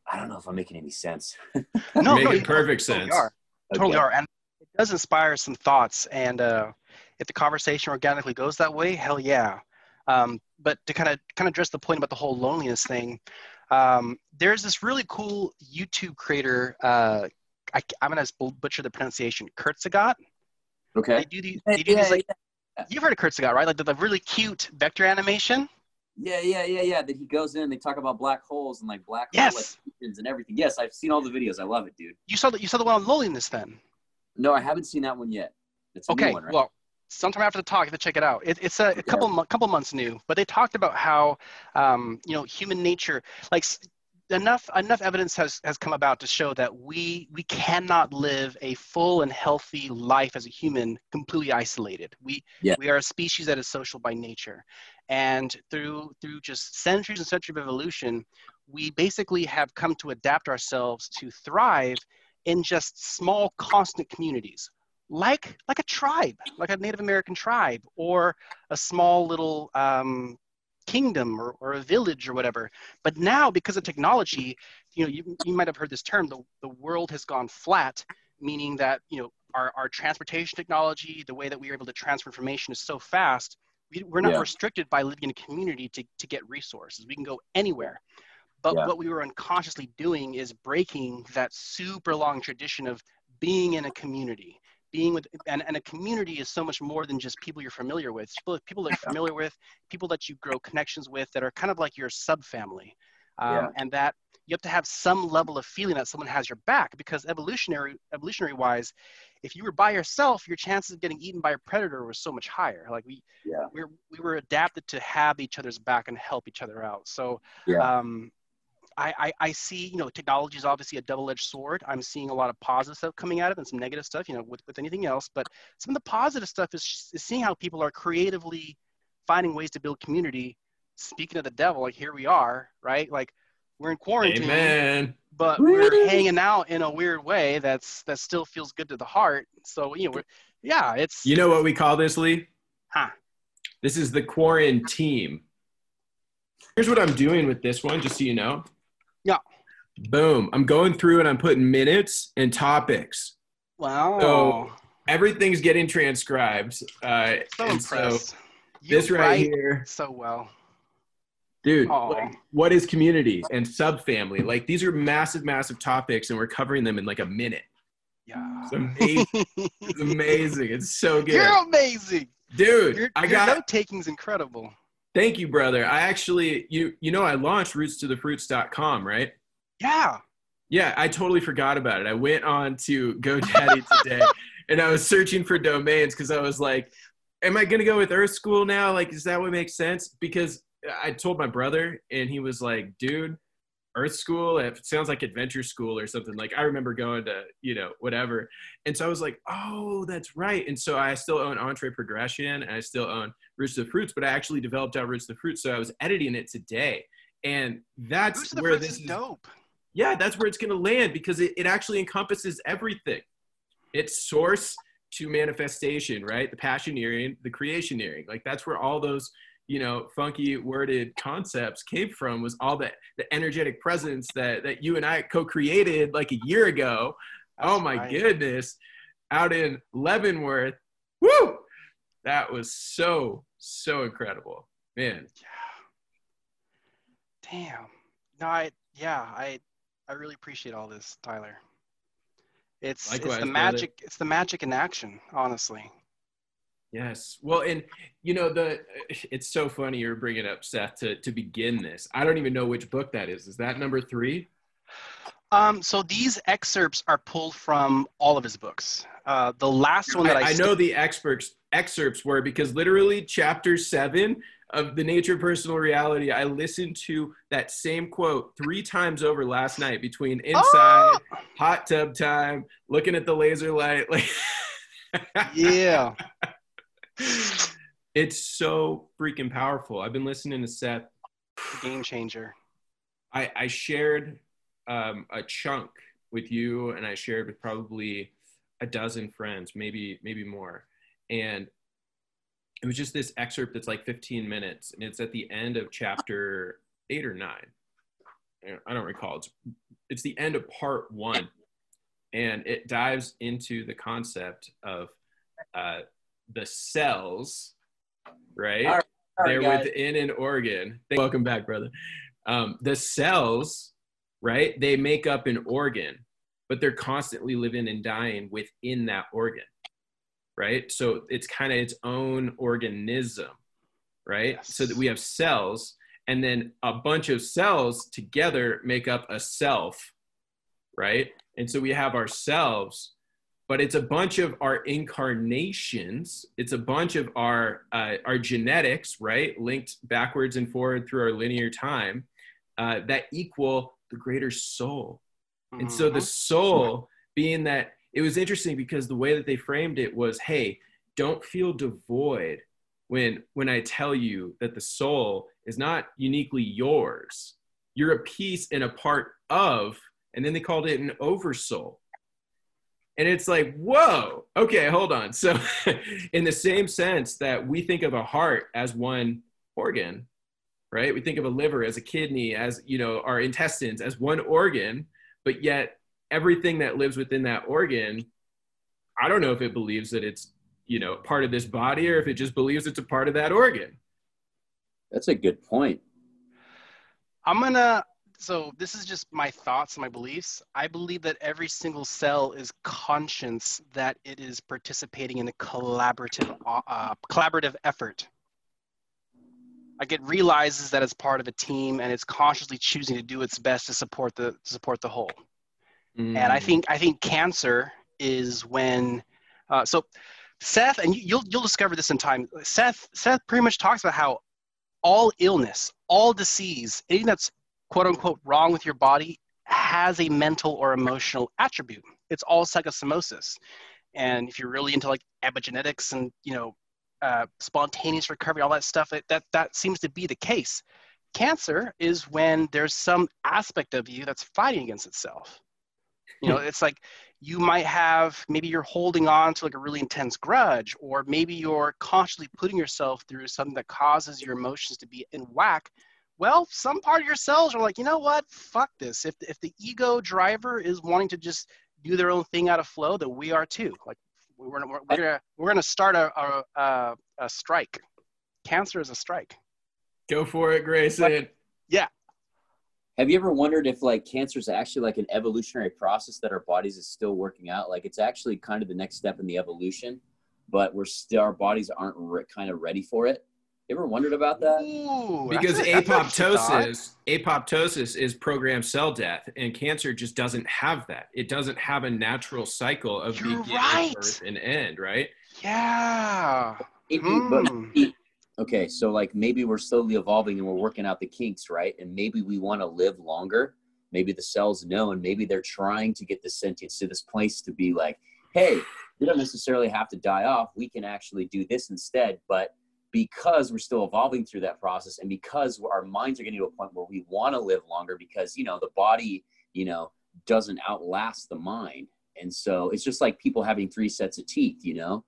[SPEAKER 3] I don't know if I'm making any sense. [LAUGHS]
[SPEAKER 2] no,
[SPEAKER 1] Making
[SPEAKER 2] no,
[SPEAKER 1] perfect
[SPEAKER 2] totally
[SPEAKER 1] sense.
[SPEAKER 2] are. Totally
[SPEAKER 3] Okay.
[SPEAKER 2] are, and it does inspire some thoughts. And uh, if the conversation organically goes that way, hell yeah. Um, but to kind of kind of address the point about the whole loneliness thing, um, there's this really cool YouTube creator. Uh, I, am gonna butcher the pronunciation. Kurzgesagt. They
[SPEAKER 3] Okay.
[SPEAKER 2] do these. They do
[SPEAKER 3] Yeah,
[SPEAKER 2] these like you've heard of Kurzgesagt, right? Like the, the really cute vector animation.
[SPEAKER 3] yeah, yeah, yeah, yeah. That he goes in, they talk about black holes and like black
[SPEAKER 2] Yes.
[SPEAKER 3] hole and everything. Yes, I've seen all the videos. I love it, dude.
[SPEAKER 2] You saw the you saw the one on loneliness then.
[SPEAKER 3] No, I haven't seen that one yet. It's
[SPEAKER 2] Okay,
[SPEAKER 3] one, right?
[SPEAKER 2] well, sometime after the talk, you have to check it out. It, it's a, a couple couple months new, but they talked about how um, you know human nature, like enough enough evidence has has come about to show that we we cannot live a full and healthy life as a human completely isolated. We
[SPEAKER 3] Yeah.
[SPEAKER 2] we are a species that is social by nature, and through through just centuries and centuries of evolution, we basically have come to adapt ourselves to thrive in just small constant communities like like a tribe, like a Native American tribe, or a small little um, kingdom or, or a village or whatever. But now, because of technology, you know, you, you might have heard this term: the, the world has gone flat, meaning that you know our, our transportation technology, the way that we are able to transfer information is so fast. We, we're not
[SPEAKER 3] Yeah.
[SPEAKER 2] restricted by living in a community to, to get resources. We can go anywhere. But
[SPEAKER 3] Yeah.
[SPEAKER 2] what we were unconsciously doing is breaking that super long tradition of being in a community being with and, and a community is so much more than just people you're familiar with people, people that you're familiar with people that you grow connections with that are kind of like your subfamily um,
[SPEAKER 3] Yeah.
[SPEAKER 2] and that you have to have some level of feeling that someone has your back because evolutionary evolutionary wise if you were by yourself your chances of getting eaten by a predator was so much higher like we
[SPEAKER 3] Yeah.
[SPEAKER 2] we're, we were adapted to have each other's back and help each other out so
[SPEAKER 3] Yeah.
[SPEAKER 2] um, I, I, I see, you know, technology is obviously a double-edged sword. I'm seeing a lot of positive stuff coming out of it and some negative stuff, you know, with, with anything else. But some of the positive stuff is, is seeing how people are creatively finding ways to build community. Speaking of the devil, like here we are, right? Like We're in quarantine,
[SPEAKER 1] Amen.
[SPEAKER 2] but we're hanging out in a weird way that's that still feels good to the heart. So you know, we're, yeah, it's
[SPEAKER 1] You know what we call this, Lee?
[SPEAKER 2] Huh.
[SPEAKER 1] This is the quarantine. Here's what I'm doing with this one, just so you know.
[SPEAKER 2] Yeah.
[SPEAKER 1] Boom. I'm going through and I'm putting minutes and topics.
[SPEAKER 2] wow.
[SPEAKER 1] So, Everything's getting transcribed. Uh,
[SPEAKER 2] so
[SPEAKER 1] so
[SPEAKER 2] impressed. You
[SPEAKER 1] this right
[SPEAKER 2] write
[SPEAKER 1] here,
[SPEAKER 2] so well.
[SPEAKER 1] dude. Like, what is community and subfamily? Like these are massive, massive topics, and we're covering them in like a minute.
[SPEAKER 2] Yeah.
[SPEAKER 1] It's amazing. it's [LAUGHS] amazing. It's so good,
[SPEAKER 2] You're amazing.
[SPEAKER 1] dude.
[SPEAKER 2] Your,
[SPEAKER 1] I
[SPEAKER 2] your
[SPEAKER 1] got
[SPEAKER 2] note taking's incredible.
[SPEAKER 1] Thank you, brother. I actually, you you know, I launched rootstothefruits.com, right?
[SPEAKER 2] Yeah.
[SPEAKER 1] Yeah, I totally forgot about it. I went on to GoDaddy [LAUGHS] today and I was searching for domains because I was like, am I going to go with Earth School now? Like, is that what makes sense? Because I told my brother and he was like, dude, Earth School, it sounds like Adventure School or something. Like, I remember going to, you know, whatever. And so I was like, oh, that's right. And so I still own Entree Progression and I still own Roots of the Fruits, but I actually developed out Roots of the Fruits. So I was editing it today. And that's where this
[SPEAKER 2] is
[SPEAKER 1] is
[SPEAKER 2] dope.
[SPEAKER 1] yeah, that's where it's going to land because it, it actually encompasses everything. It's source to manifestation, right? The passioneering, the creationeering. Like that's where all those, you know, funky worded concepts came from was all that the energetic presence that that you and I co-created like a year ago. oh my
[SPEAKER 2] right.
[SPEAKER 1] goodness. Out in Leavenworth. Woo! That was so so incredible. Man. Yeah.
[SPEAKER 2] Damn. No, I yeah, I I really appreciate all this, Tyler. It's
[SPEAKER 1] Likewise,
[SPEAKER 2] it's the
[SPEAKER 1] brother.
[SPEAKER 2] magic it's the magic in action, honestly.
[SPEAKER 1] Yes. Well, and you know the [LAUGHS] it's so funny you're bringing up Seth to to begin this. I don't even know which book that is. Is that number three?
[SPEAKER 2] Um, so these excerpts are pulled from all of his books. Uh, the last one that I,
[SPEAKER 1] I, I
[SPEAKER 2] st-
[SPEAKER 1] know the experts excerpts were because literally chapter seven of the nature of personal reality. I listened to that same quote three times over last night between inside,
[SPEAKER 2] Oh!
[SPEAKER 1] hot tub time, looking at the laser light. Like, [LAUGHS]
[SPEAKER 2] yeah.
[SPEAKER 1] it's so freaking powerful. I've been listening to Seth
[SPEAKER 2] Game changer.
[SPEAKER 1] I, I shared um, a chunk with you, and I shared with probably a dozen friends, maybe maybe more, and it was just this excerpt that's like 15 minutes, and it's at the end of chapter eight or nine. I don't recall. It's it's the end of part one, and it dives into the concept of uh, the cells, right?
[SPEAKER 3] All right, All
[SPEAKER 1] They're
[SPEAKER 3] right, guys.
[SPEAKER 1] within an organ. Welcome back, brother. Um, the cells, right? They make up an organ, but they're constantly living and dying within that organ, right? So it's kind of its own organism, right?
[SPEAKER 2] Yes.
[SPEAKER 1] So that we have cells, and then a bunch of cells together make up a self, right? And so we have ourselves, but it's a bunch of our incarnations. It's a bunch of our uh, our genetics, right, linked backwards and forward through our linear time, uh, that equal the greater soul. And so the
[SPEAKER 2] Mhm.
[SPEAKER 1] soul, being that it was interesting because the way that they framed it was, hey, don't feel devoid when when I tell you that the soul is not uniquely yours. You're a piece and a part of, and then they called it an oversoul. And it's like, whoa, okay, hold on. So, [LAUGHS] in the same sense that we think of a heart as one organ, right? We think of a liver as a kidney, as you know, our intestines as one organ, but yet everything that lives within that organ, I don't know if it believes that it's, you know, part of this body or if it just believes it's a part of that organ.
[SPEAKER 3] That's a good point.
[SPEAKER 2] I'm gonna. So this is just my thoughts and my beliefs. I believe that every single cell is conscious that it is participating in a collaborative, uh, collaborative effort. Like it realizes that it's part of a team and it's consciously choosing to do its best to support the to support the whole. And I
[SPEAKER 1] Mm.
[SPEAKER 2] think I think cancer is when. Uh, so Seth, and you, you'll you'll discover this in time. Seth Seth pretty much talks about how all illness, all disease, anything that's quote unquote wrong with your body has a mental or emotional attribute. It's all psychosomosis. And if you're really into like epigenetics and you know uh, spontaneous recovery, all that stuff, it, that that seems to be the case. cancer is when there's some aspect of you that's fighting against itself. You know, it's like you might have maybe you're holding on to like a really intense grudge, or maybe you're consciously putting yourself through something that causes your emotions to be in whack. Well, some part of your cells are like, you know what? Fuck this. If if the ego driver is wanting to just do their own thing out of flow, then we are too. Like we're we're, we're gonna we're gonna start a a, a, a strike. Cancer is a strike.
[SPEAKER 1] Go for it, Grayson.
[SPEAKER 2] Yeah.
[SPEAKER 3] Have you ever wondered if like cancer is actually like an evolutionary process that our bodies is still working out? Like it's actually kind of the next step in the evolution, but we're still our bodies aren't re- kind of ready for it. You ever wondered about that?
[SPEAKER 2] Ooh,
[SPEAKER 1] because
[SPEAKER 2] that's a- that's an interesting thought.
[SPEAKER 1] apoptosis apoptosis is programmed cell death and cancer just doesn't have that it doesn't have a natural cycle of
[SPEAKER 2] You're
[SPEAKER 1] beginning
[SPEAKER 2] right.
[SPEAKER 1] birth and end right
[SPEAKER 2] Yeah.
[SPEAKER 3] Maybe, but
[SPEAKER 2] hmm.
[SPEAKER 3] maybe- okay, so like maybe we're slowly evolving and we're working out the kinks, right? And maybe we want to live longer. Maybe the cells know, and maybe they're trying to get the sentience to this place to be like, hey, we don't necessarily have to die off. We can actually do this instead. But because we're still evolving through that process, and because our minds are getting to a point where we want to live longer, because you know the body, you know, doesn't outlast the mind, and so it's just like people having three sets of teeth, you know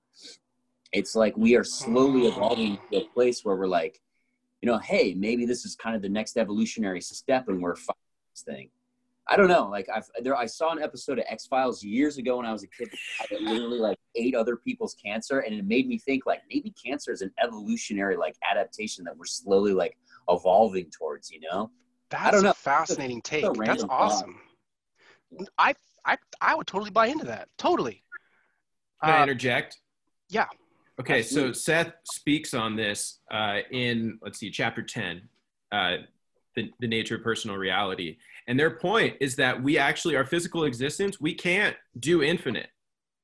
[SPEAKER 3] it's like we are slowly evolving to a place where we're like, you know, hey, maybe this is kind of the next evolutionary step, and we're fighting this thing. I don't know. Like I've there, I saw an episode of X Files years ago when I was a kid that literally like ate other people's cancer, and it made me think like maybe cancer is an evolutionary like adaptation that we're slowly like evolving towards. You know?
[SPEAKER 2] That's
[SPEAKER 3] don't know.
[SPEAKER 2] a fascinating take. That's
[SPEAKER 3] random thought.
[SPEAKER 2] awesome. I, I I would totally buy into that. Totally.
[SPEAKER 1] can i
[SPEAKER 2] Uh,
[SPEAKER 1] interject
[SPEAKER 2] yeah.
[SPEAKER 1] Okay so seth speaks on this uh, in let's see chapter 10 uh, the, the nature of personal reality. And their point is that we actually our physical existence we can't do infinite.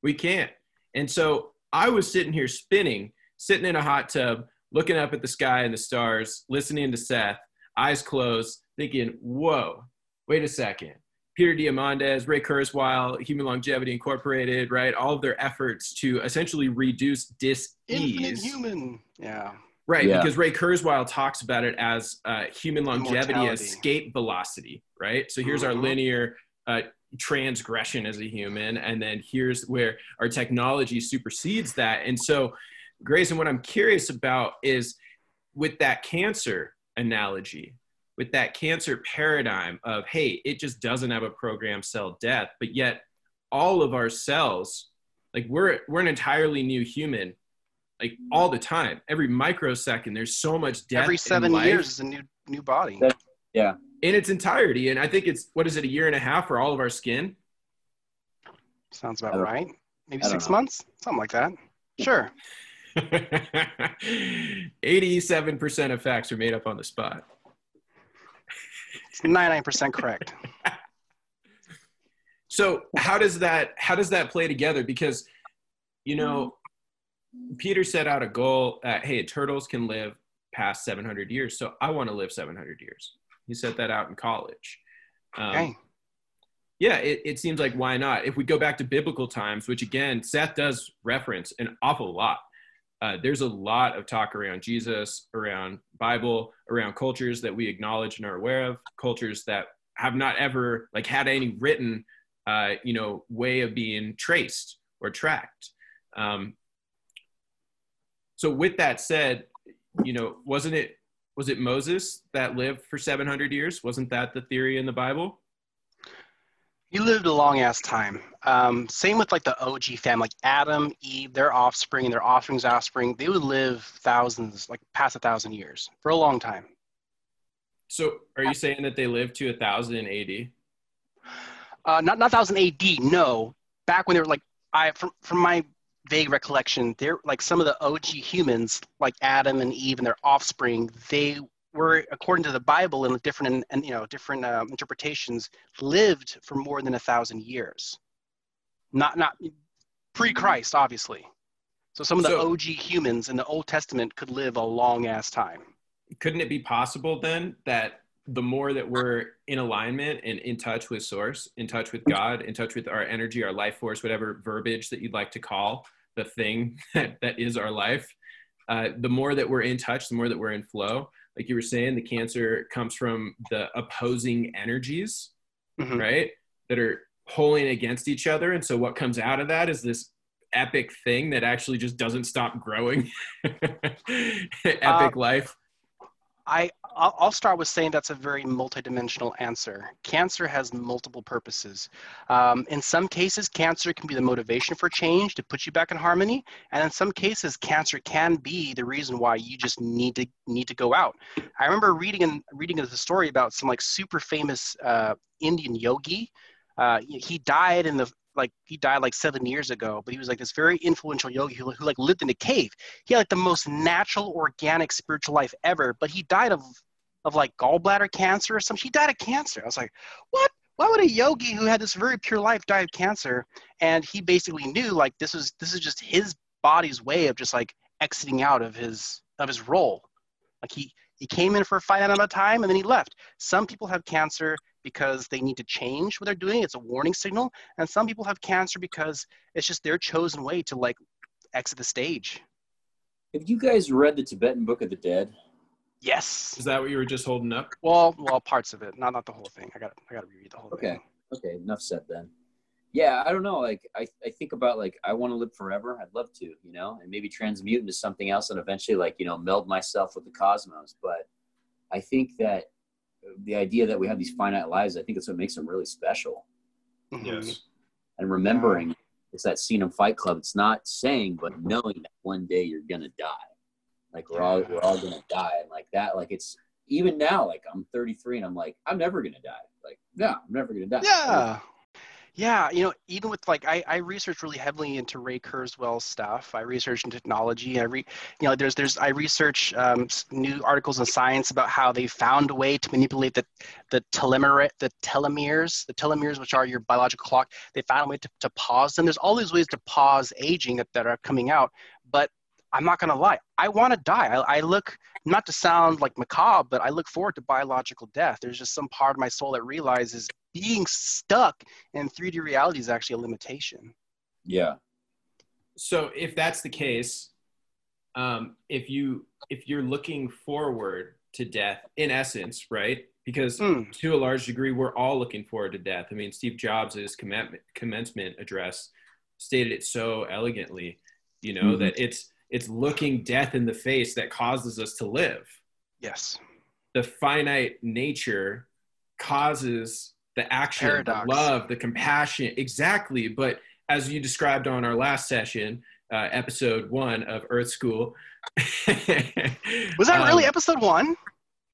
[SPEAKER 1] We can't. And so i was sitting here spinning sitting in a hot tub looking up at the sky and the stars listening to seth eyes closed thinking whoa wait a second peter diamandis ray kurzweil human longevity incorporated right all of their efforts to essentially reduce dis-ease
[SPEAKER 2] Infinite human. Yeah.
[SPEAKER 1] Right,
[SPEAKER 3] Yeah.
[SPEAKER 1] because Ray Kurzweil talks about it as uh, human longevity
[SPEAKER 2] Immortality.
[SPEAKER 1] escape velocity, right? So here's our
[SPEAKER 2] Mhm.
[SPEAKER 1] linear uh, transgression as a human, and then here's where our technology supersedes that. And so, Grayson, what I'm curious about is with that cancer analogy, with that cancer paradigm of, hey, it just doesn't have a programmed cell death, but yet all of our cells, like we're we're an entirely new human like all the time every microsecond there's so much death
[SPEAKER 2] Every
[SPEAKER 1] in
[SPEAKER 2] seven
[SPEAKER 1] life
[SPEAKER 2] years is a new new body.
[SPEAKER 3] That- Yeah.
[SPEAKER 1] in its entirety and i think it's what is it a year and a half for all of our skin
[SPEAKER 2] Sounds about right. Maybe six
[SPEAKER 3] know.
[SPEAKER 2] months, something like that. Sure. [LAUGHS]
[SPEAKER 1] 87% of facts are made up on the spot
[SPEAKER 2] It's 99% correct. [LAUGHS]
[SPEAKER 1] so how does that how does that play together because you know peter set out a goal that hey turtles can live past 700 years so i want to live 700 years he set that out in college um,
[SPEAKER 2] Okay.
[SPEAKER 1] yeah, it, it seems like why not? If we go back to biblical times, which again, Seth does reference an awful lot. Uh, there's a lot of talk around Jesus, around Bible, around cultures that we acknowledge and are aware of, cultures that have not ever like had any written, uh, you know, way of being traced or tracked. Um, so with that said, you know, wasn't it was it Moses that lived for 700 years? Wasn't that the theory in the Bible?
[SPEAKER 2] He lived a long ass time. Um, same with like the OG family, like Adam, Eve, their offspring, and their offspring's offspring. They would live thousands, like past a thousand years for a long time.
[SPEAKER 1] So are you saying that they lived to a thousand AD?
[SPEAKER 2] Uh, not not thousand AD. No, back when they were like I from from my vague recollection, they're like some of the OG humans, like Adam and Eve and their offspring. They were, according to the Bible and different and, and you know different um, interpretations, lived for more than a thousand years. Not not pre-Christ, obviously. So some of the
[SPEAKER 1] So-
[SPEAKER 2] OG humans in the Old Testament could live a long ass time.
[SPEAKER 1] Couldn't it be possible then that the more that we're in alignment and in touch with source, in touch with God, in touch with our energy, our life force, whatever verbiage that you'd like to call the thing [LAUGHS] that, that is our life, uh, the more that we're in touch, the more that we're in flow, like you were saying, the cancer comes from the opposing energies,
[SPEAKER 2] Mhm.
[SPEAKER 1] right? That are pulling against each other. And so what comes out of that is this epic thing that actually just doesn't stop growing. [LAUGHS] epic
[SPEAKER 2] Uh,
[SPEAKER 1] life.
[SPEAKER 2] I I'll start with saying that's a very multidimensional answer. Cancer has multiple purposes. Um, in some cases, cancer can be the motivation for change to put you back in harmony, and in some cases, cancer can be the reason why you just need to need to go out. I remember reading in reading the story about some like super famous uh, Indian yogi. Uh, he died in the like he died like seven years ago, but he was like this very influential yogi who, who like lived in a cave. He had like the most natural organic spiritual life ever but he died of of like gallbladder cancer or something he died of cancer. I was like what? Why would a yogi who had this very pure life die of cancer? And he basically knew like this was this is just his body's way of just like exiting out of his of his role. Like he he came in for a finite amount of time and then he left. Some people have cancer because they need to change what they're doing it's a warning signal and some people have cancer because it's just their chosen way to like exit the stage
[SPEAKER 4] Have you guys read the Tibetan Book of the Dead?
[SPEAKER 2] Yes.
[SPEAKER 1] Is that what you were just holding up?
[SPEAKER 2] Well, well, parts of it, not not the whole thing. I got I got to reread the whole
[SPEAKER 4] Okay.
[SPEAKER 2] thing.
[SPEAKER 4] Okay, enough said then. Yeah, I don't know. Like, I, I think about like I want to live forever. I'd love to, you know, and maybe transmute into something else, and eventually, like, you know, meld myself with the cosmos. But I think that the idea that we have these finite lives, I think it's what makes them really special.
[SPEAKER 2] Mhm.
[SPEAKER 4] And remembering, it's that scene in Fight Club. It's not saying, but knowing that one day you're gonna die. Like we're all we're all gonna die, and like that. Like it's even now. Like I'm 33, and I'm like I'm never gonna die. Like no, I'm never gonna die.
[SPEAKER 2] Yeah. Yeah, you know, even with like I, I research really heavily into Ray Kurzweil stuff. I research in technology. I re, you know, there's there's I research um, new articles in science about how they found a way to manipulate the the telomere the telomeres the telomeres which are your biological clock. They found a way to, to pause them. There's all these ways to pause aging that, that are coming out. But I'm not gonna lie, I want to die. I, I look not to sound like macabre, but I look forward to biological death. There's just some part of my soul that realizes being stuck in 3D reality is actually a limitation.
[SPEAKER 4] Yeah.
[SPEAKER 1] so if that's the case um, if you if you're looking forward to death in essence right because
[SPEAKER 2] Hmm.
[SPEAKER 1] to a large degree we're all looking forward to death i mean steve jobs' commencement, commencement address stated it so elegantly you know
[SPEAKER 4] Mhm.
[SPEAKER 1] that it's it's looking death in the face that causes us to live
[SPEAKER 2] Yes.
[SPEAKER 1] the finite nature causes the action,
[SPEAKER 2] Paradox.
[SPEAKER 1] the love, the compassion. Exactly. But as you described on our last session, uh, episode one of Earth School. [LAUGHS]
[SPEAKER 2] Was that really
[SPEAKER 1] Um,
[SPEAKER 2] episode one?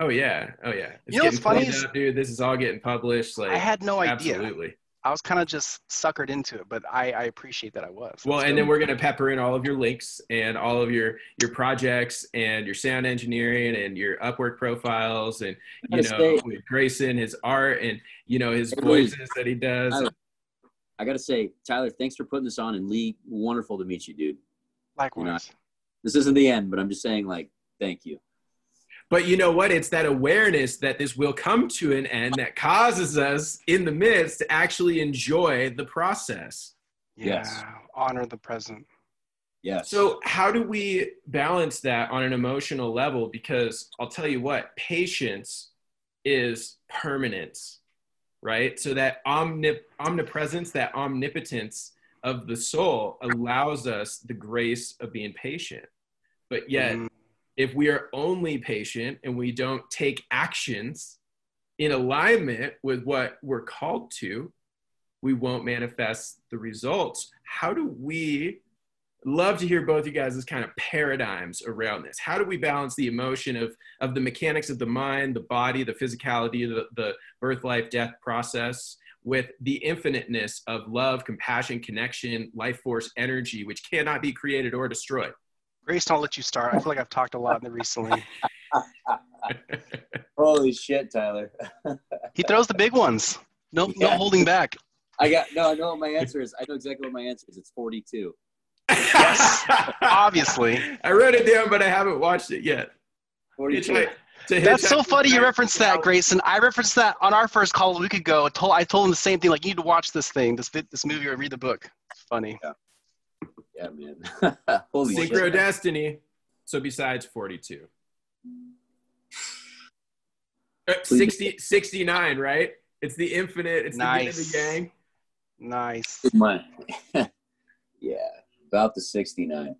[SPEAKER 1] Oh yeah. Oh yeah. It's
[SPEAKER 2] You know what's funny is-
[SPEAKER 1] dude. This is all getting published. Like
[SPEAKER 2] I had no idea.
[SPEAKER 1] absolutely.
[SPEAKER 2] I was kind of just suckered into it, but I, I appreciate that I was.
[SPEAKER 1] Well,
[SPEAKER 2] That's
[SPEAKER 1] and then we're gonna pepper in all of your links and all of your your projects and your sound engineering and your Upwork profiles and you know
[SPEAKER 4] say-
[SPEAKER 1] with Grayson, his art and you know his
[SPEAKER 4] Hey, Lee.
[SPEAKER 1] voices that he does.
[SPEAKER 4] Tyler, I gotta say, Tyler, thanks for putting this on, and Lee, wonderful to meet you, dude.
[SPEAKER 2] likewise.
[SPEAKER 4] This isn't the end, but I'm just saying, like, thank you.
[SPEAKER 1] But you know what? It's that awareness that this will come to an end that causes us in the midst to actually enjoy the process.
[SPEAKER 2] Yeah.
[SPEAKER 4] Yes.
[SPEAKER 2] Honor the present.
[SPEAKER 4] Yes.
[SPEAKER 1] So, how do we balance that on an emotional level? Because I'll tell you what, patience is permanence, right? So, that omnip- omnipresence, that omnipotence of the soul allows us the grace of being patient. But yet,
[SPEAKER 2] Mhm.
[SPEAKER 1] If we are only patient and we don't take actions in alignment with what we're called to, we won't manifest the results. How do we love to hear both you guys' kind of paradigms around this? How do we balance the emotion of, of the mechanics of the mind, the body, the physicality, the, the birth, life, death process with the infiniteness of love, compassion, connection, life force, energy, which cannot be created or destroyed?
[SPEAKER 2] Grace, I'll let you start. I feel like I've talked a lot in the recently. [LAUGHS]
[SPEAKER 4] Holy shit, Tyler.
[SPEAKER 2] He throws the big ones. No, no holding back.
[SPEAKER 4] I got no. I know what my answer is. I know exactly what my answer is. It's 42.
[SPEAKER 2] Yes, obviously.
[SPEAKER 1] I wrote it down, but I haven't watched it yet.
[SPEAKER 4] 42.
[SPEAKER 1] Hitchhike-
[SPEAKER 2] That's so funny you referenced that, Grayson. I referenced that on our first call a week ago. I told, I told him the same thing. Like, you need to watch this thing, this this movie, or read the book. It's funny.
[SPEAKER 4] Yeah, man. [LAUGHS] Holy
[SPEAKER 1] Synchro
[SPEAKER 4] shit.
[SPEAKER 1] Destiny. So besides 42. Uh, 60, 69, right? It's the infinite. It's the end
[SPEAKER 2] of
[SPEAKER 1] the yang.
[SPEAKER 2] Nice.
[SPEAKER 3] Good [LAUGHS] yeah, about the 69.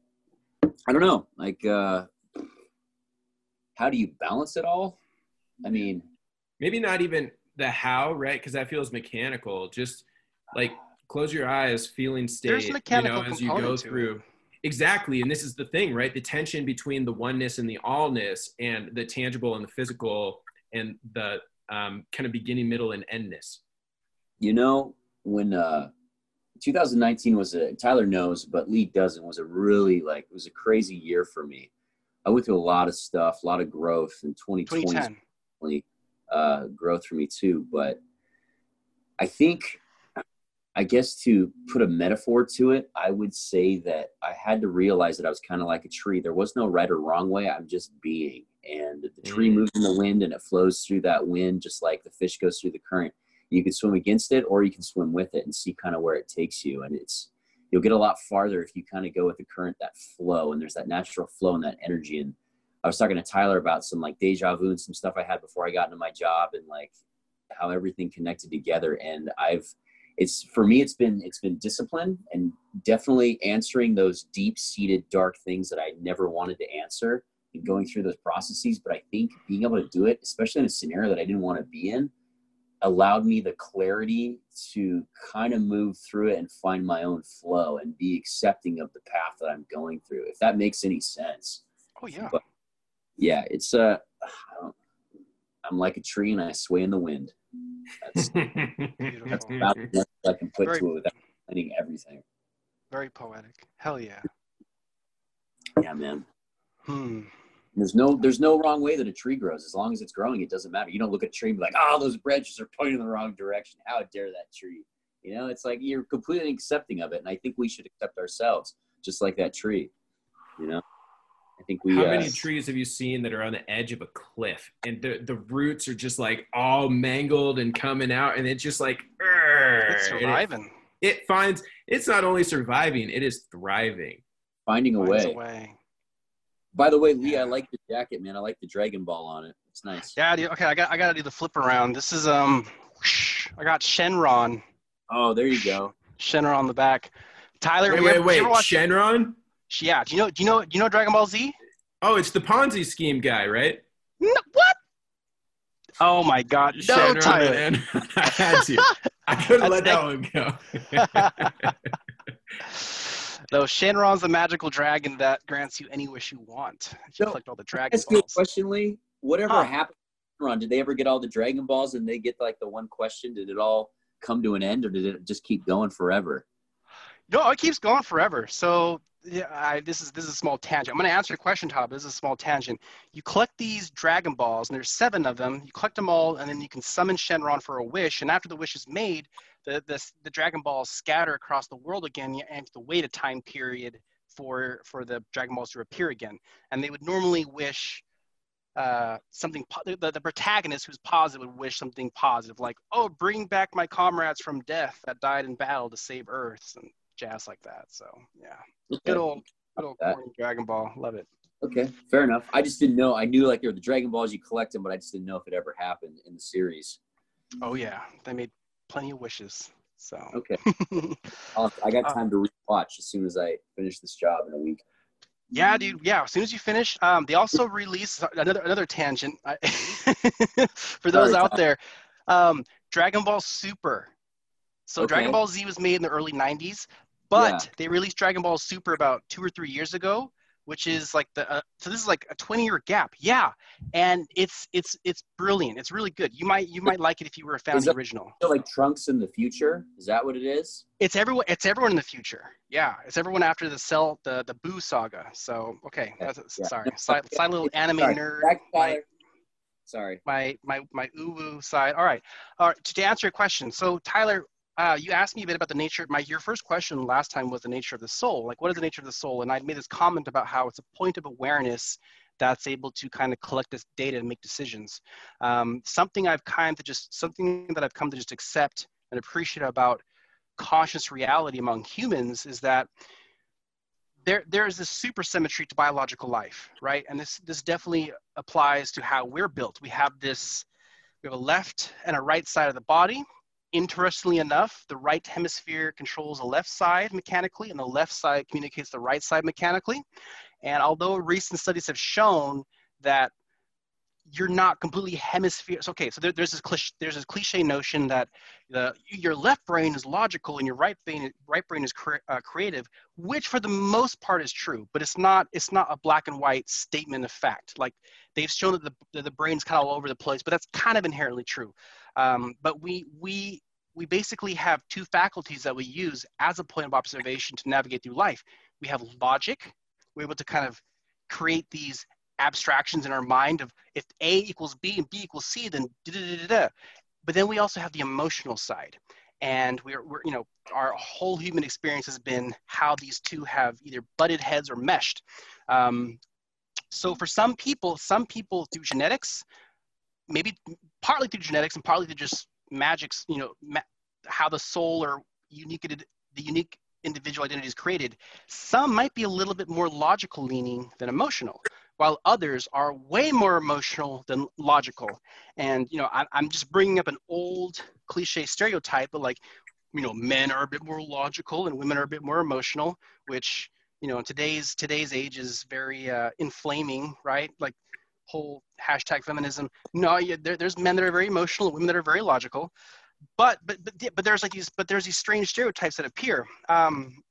[SPEAKER 3] I don't know. Like, uh, how do you balance it all? I mean,
[SPEAKER 1] Maybe not even the how, right? Because that feels mechanical. Just like close your eyes, feeling state.
[SPEAKER 2] There's mechanical
[SPEAKER 1] you know, as you go
[SPEAKER 2] component to it.
[SPEAKER 1] through. Exactly, and this is the thing, right? The tension between the oneness and the allness, and the tangible and the physical, and the um, kind of beginning, middle, and endness.
[SPEAKER 3] you know, when uh, 2019 was a Tyler knows, but Lee doesn't was a really like it was a crazy year for me. I went through a lot of stuff, a lot of growth in 2020.
[SPEAKER 2] 2010.
[SPEAKER 3] uh, growth for me too. But I think, I guess to put a metaphor to it, I would say that I had to realize that I was kind of like a tree. There was no right or wrong way. I'm just being. And the tree
[SPEAKER 1] Mm.
[SPEAKER 3] moves in the wind and it flows through that wind, just like the fish goes through the current. You can swim against it or you can swim with it and see kind of where it takes you. And it's, you'll get a lot farther if you kind of go with the current, that flow. And there's that natural flow and that energy. And I was talking to Tyler about some like deja vu and some stuff I had before I got into my job and like how everything connected together. And I've, it's for me, it's been, it's been discipline and definitely answering those deep seated dark things that I never wanted to answer and going through those processes. But I think being able to do it, especially in a scenario that I didn't want to be in, allowed me the clarity to kind of move through it and find my own flow and be accepting of the path that I'm going through. If that makes any sense
[SPEAKER 2] Oh yeah.
[SPEAKER 3] But- yeah, it's uh, I don't, I'm like a tree and I sway in the wind. That's, that's about as much I can put
[SPEAKER 2] Very-
[SPEAKER 3] to it without explaining everything.
[SPEAKER 2] Very poetic. Hell yeah.
[SPEAKER 3] Yeah, man.
[SPEAKER 2] Hmm.
[SPEAKER 3] There's no there's no wrong way that a tree grows. As long as it's growing, it doesn't matter. You don't look at a tree and be like, oh, those branches are pointing in the wrong direction. How dare that tree? You know, it's like you're completely accepting of it. And I think we should accept ourselves just like that tree. You know? I think we
[SPEAKER 1] How
[SPEAKER 3] uh,
[SPEAKER 1] many trees have you seen that are on the edge of a cliff and the, the roots are just like all mangled and coming out and it's just like
[SPEAKER 2] It's
[SPEAKER 1] and it-
[SPEAKER 2] surviving.
[SPEAKER 1] It, finds it's not only surviving, it is thriving.
[SPEAKER 3] finding a way.
[SPEAKER 2] a way.
[SPEAKER 3] By the way, Lee,
[SPEAKER 2] Yeah.
[SPEAKER 3] I like the jacket, man. I like the Dragon Ball on it. It's nice.
[SPEAKER 2] Yeah, dude, okay, I got I gotta do the flip around. This is um I got Shenron.
[SPEAKER 3] Oh, there you go.
[SPEAKER 2] Shenron on the back. Tyler,
[SPEAKER 1] Wait, wait,
[SPEAKER 2] ever-
[SPEAKER 1] wait. Shenron?
[SPEAKER 2] Yeah, do you know do you know do you know Dragon Ball Z?
[SPEAKER 1] Oh, it's the Ponzi scheme guy, right?
[SPEAKER 2] No, what? Oh my god. No,
[SPEAKER 1] Shenron,
[SPEAKER 2] Tyler.
[SPEAKER 1] man. [LAUGHS] I had to. I couldn't let that one go. [LAUGHS]
[SPEAKER 2] Though Shenron's the magical dragon that grants you any wish you want. If you
[SPEAKER 3] No,
[SPEAKER 2] collect all the Dragon
[SPEAKER 3] That's a good
[SPEAKER 2] Balls.
[SPEAKER 3] question, Lee. Whatever
[SPEAKER 2] Huh.
[SPEAKER 3] happened, Ron? Did they ever get all the Dragon Balls and they get like the one question? Did it all come to an end, or did it just keep going forever?
[SPEAKER 2] No, it keeps going forever. So yeah, I, this is this is a small tangent. I'm going to answer your question, Todd. This is a small tangent. You collect these Dragon Balls, and there's seven of them. You collect them all, and then you can summon Shenron for a wish. And after the wish is made, the the, the Dragon Balls scatter across the world again, and have to wait a time period for for the Dragon Balls to appear again. And they would normally wish uh, something. The, the protagonist who's positive would wish something positive, like, "Oh, bring back my comrades from death that died in battle to save Earth," and jazz like that. So yeah, good old, good old corny Dragon Ball. Love it.
[SPEAKER 3] Okay, fair enough. I just didn't know. I knew like there were the Dragon Balls, you collect them, but I just didn't know if it ever happened in the series.
[SPEAKER 2] Oh yeah, they made plenty of wishes. So
[SPEAKER 3] Okay, [LAUGHS] I'll, got
[SPEAKER 2] Uh,
[SPEAKER 3] time to rewatch as soon as I finish this job in a week.
[SPEAKER 2] yeah, dude. Yeah, as soon as you finish, um, they also released another another tangent I, [LAUGHS] for those
[SPEAKER 3] Sorry,
[SPEAKER 2] out
[SPEAKER 3] Tom.
[SPEAKER 2] there. Um, Dragon Ball Super. So
[SPEAKER 3] Okay.
[SPEAKER 2] Dragon Ball Z was made in the early '90s, but
[SPEAKER 3] Yeah.
[SPEAKER 2] they released Dragon Ball Super about two or three years ago, which is like the uh, so this is like a 20 year gap. Yeah, and it's it's it's brilliant. It's really good. You might you might like it if you were a fan of the original.
[SPEAKER 3] So like Trunks in the future, is that what it is?
[SPEAKER 2] It's everyone. It's everyone in the future. Yeah, it's everyone after the cell, the the Boo saga. So okay,
[SPEAKER 3] Yeah,
[SPEAKER 2] sorry, side, side little anime
[SPEAKER 3] Sorry,
[SPEAKER 2] nerd. My,
[SPEAKER 3] Sorry.
[SPEAKER 2] my my my woo side. All right, all right. To answer your question, so Tyler, uh, you asked me a bit about the nature. My your first question last time was the nature of the soul. Like, what is the nature of the soul? And I made this comment about how it's a point of awareness that's able to kind of collect this data and make decisions. Um, something I've kind of just something that I've come to just accept and appreciate about conscious reality among humans is that there there is this supersymmetry to biological life, right? And this this definitely applies to how we're built. We have this We have a left and a right side of the body. Interestingly enough, the right hemisphere controls the left side mechanically, and the left side communicates the right side mechanically. And although recent studies have shown that you're not completely hemisphere. So, okay, so there, there's this cliche, there's this cliche notion that the your left brain is logical and your right brain right brain is cre- uh, creative, which for the most part is true, but it's not it's not a black and white statement of fact. Like they've shown that the that the brain's kind of all over the place, but that's kind of inherently true. Um, but we we we basically have two faculties that we use as a point of observation to navigate through life. We have logic. We're able to kind of create these abstractions in our mind of if A equals B and B equals C, then da da da da. But then we also have the emotional side. And we're, we're, you know, our whole human experience has been how these two have either butted heads or meshed. Um, so for some people, some people through genetics, maybe partly through genetics and partly through just magics, you know, ma- how the soul or unique, the unique individual identity is created, some might be a little bit more logical leaning than emotional while others are way more emotional than logical. And, you know, I, am just bringing up an old cliche stereotype, but like, you know, men are a bit more logical and women are a bit more emotional, which, you know, in today's, today's age is very uh, inflaming, right? Like whole hashtag feminism. No, yeah, there, there's men that are very emotional, women that are very logical. But, but, but, but there's like these, but there's these strange stereotypes that appear. Um,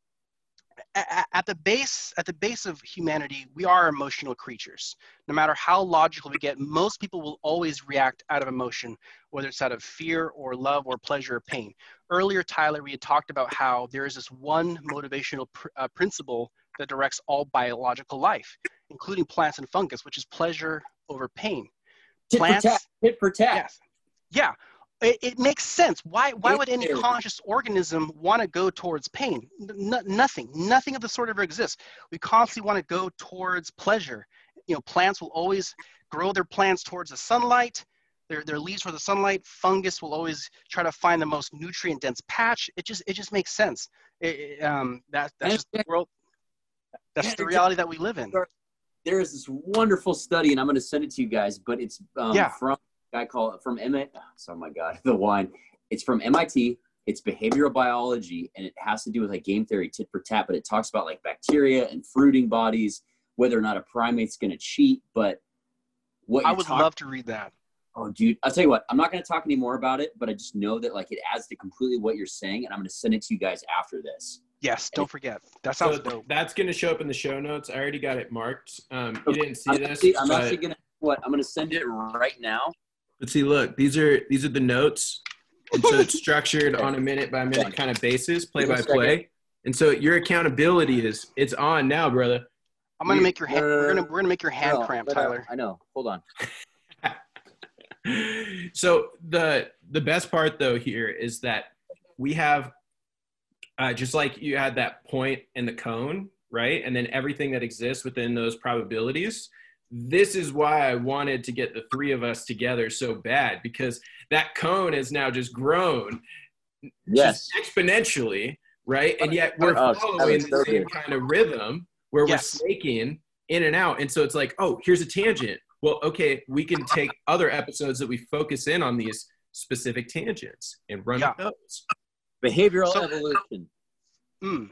[SPEAKER 2] at the base at the base of humanity we are emotional creatures no matter how logical we get most people will always react out of emotion whether it's out of fear or love or pleasure or pain earlier tyler we had talked about how there is this one motivational pr- uh, principle that directs all biological life including plants and fungus which is pleasure over pain
[SPEAKER 3] tit plants for tat, tit for tat.
[SPEAKER 2] Yes, yeah it, it, makes sense. Why, why would any conscious organism want to go towards pain? N- nothing, nothing of the sort ever exists. We constantly want to go towards pleasure. You know, plants will always grow their plants towards the sunlight. Their, their leaves for the sunlight. Fungus will always try to find the most nutrient dense patch. It just, it just makes sense. It, um, that, that's just the world. That's the reality that we live in.
[SPEAKER 3] There is this wonderful study, and I'm going to send it to you guys, but it's um, yeah. from guy called from MIT. Oh my God, [LAUGHS] the wine. It's from MIT. It's behavioral biology, and it has to do with like game theory, tit for tat. But it talks about like bacteria and fruiting bodies, whether or not a primate's going to cheat. But
[SPEAKER 2] what I would talk- love to read that.
[SPEAKER 3] Oh, dude, I'll tell you what. I'm not going to talk anymore about it, but I just know that like it adds to completely what you're saying, and I'm going to send it to you guys after this.
[SPEAKER 2] Yes, don't forget. That sounds
[SPEAKER 1] so
[SPEAKER 2] dope.
[SPEAKER 1] That's going to show up in the show notes. I already got it marked. Um, you didn't see
[SPEAKER 3] I'm
[SPEAKER 1] this.
[SPEAKER 3] Actually, I'm but... actually going to what? I'm going to send it right now.
[SPEAKER 1] But see, look, these are these are the notes, and so it's [LAUGHS] structured on a minute by minute kind of basis, play by play. And so your accountability is it's on now, brother.
[SPEAKER 2] I'm gonna make your hand. We're gonna we're gonna make your hand no, cramp, Tyler.
[SPEAKER 3] I know. Hold on. [LAUGHS]
[SPEAKER 1] so the the best part though here is that we have uh, just like you had that point in the cone, right? And then everything that exists within those probabilities this is why I wanted to get the three of us together so bad because that cone has now just grown
[SPEAKER 3] yes.
[SPEAKER 1] just exponentially, right? And yet we're oh, following the same kind of rhythm where yes. we're snaking in and out. And so it's like, oh, here's a tangent. Well, okay, we can take other episodes that we focus in on these specific tangents and run yeah. those.
[SPEAKER 3] Behavioral so, evolution.
[SPEAKER 2] Hmm.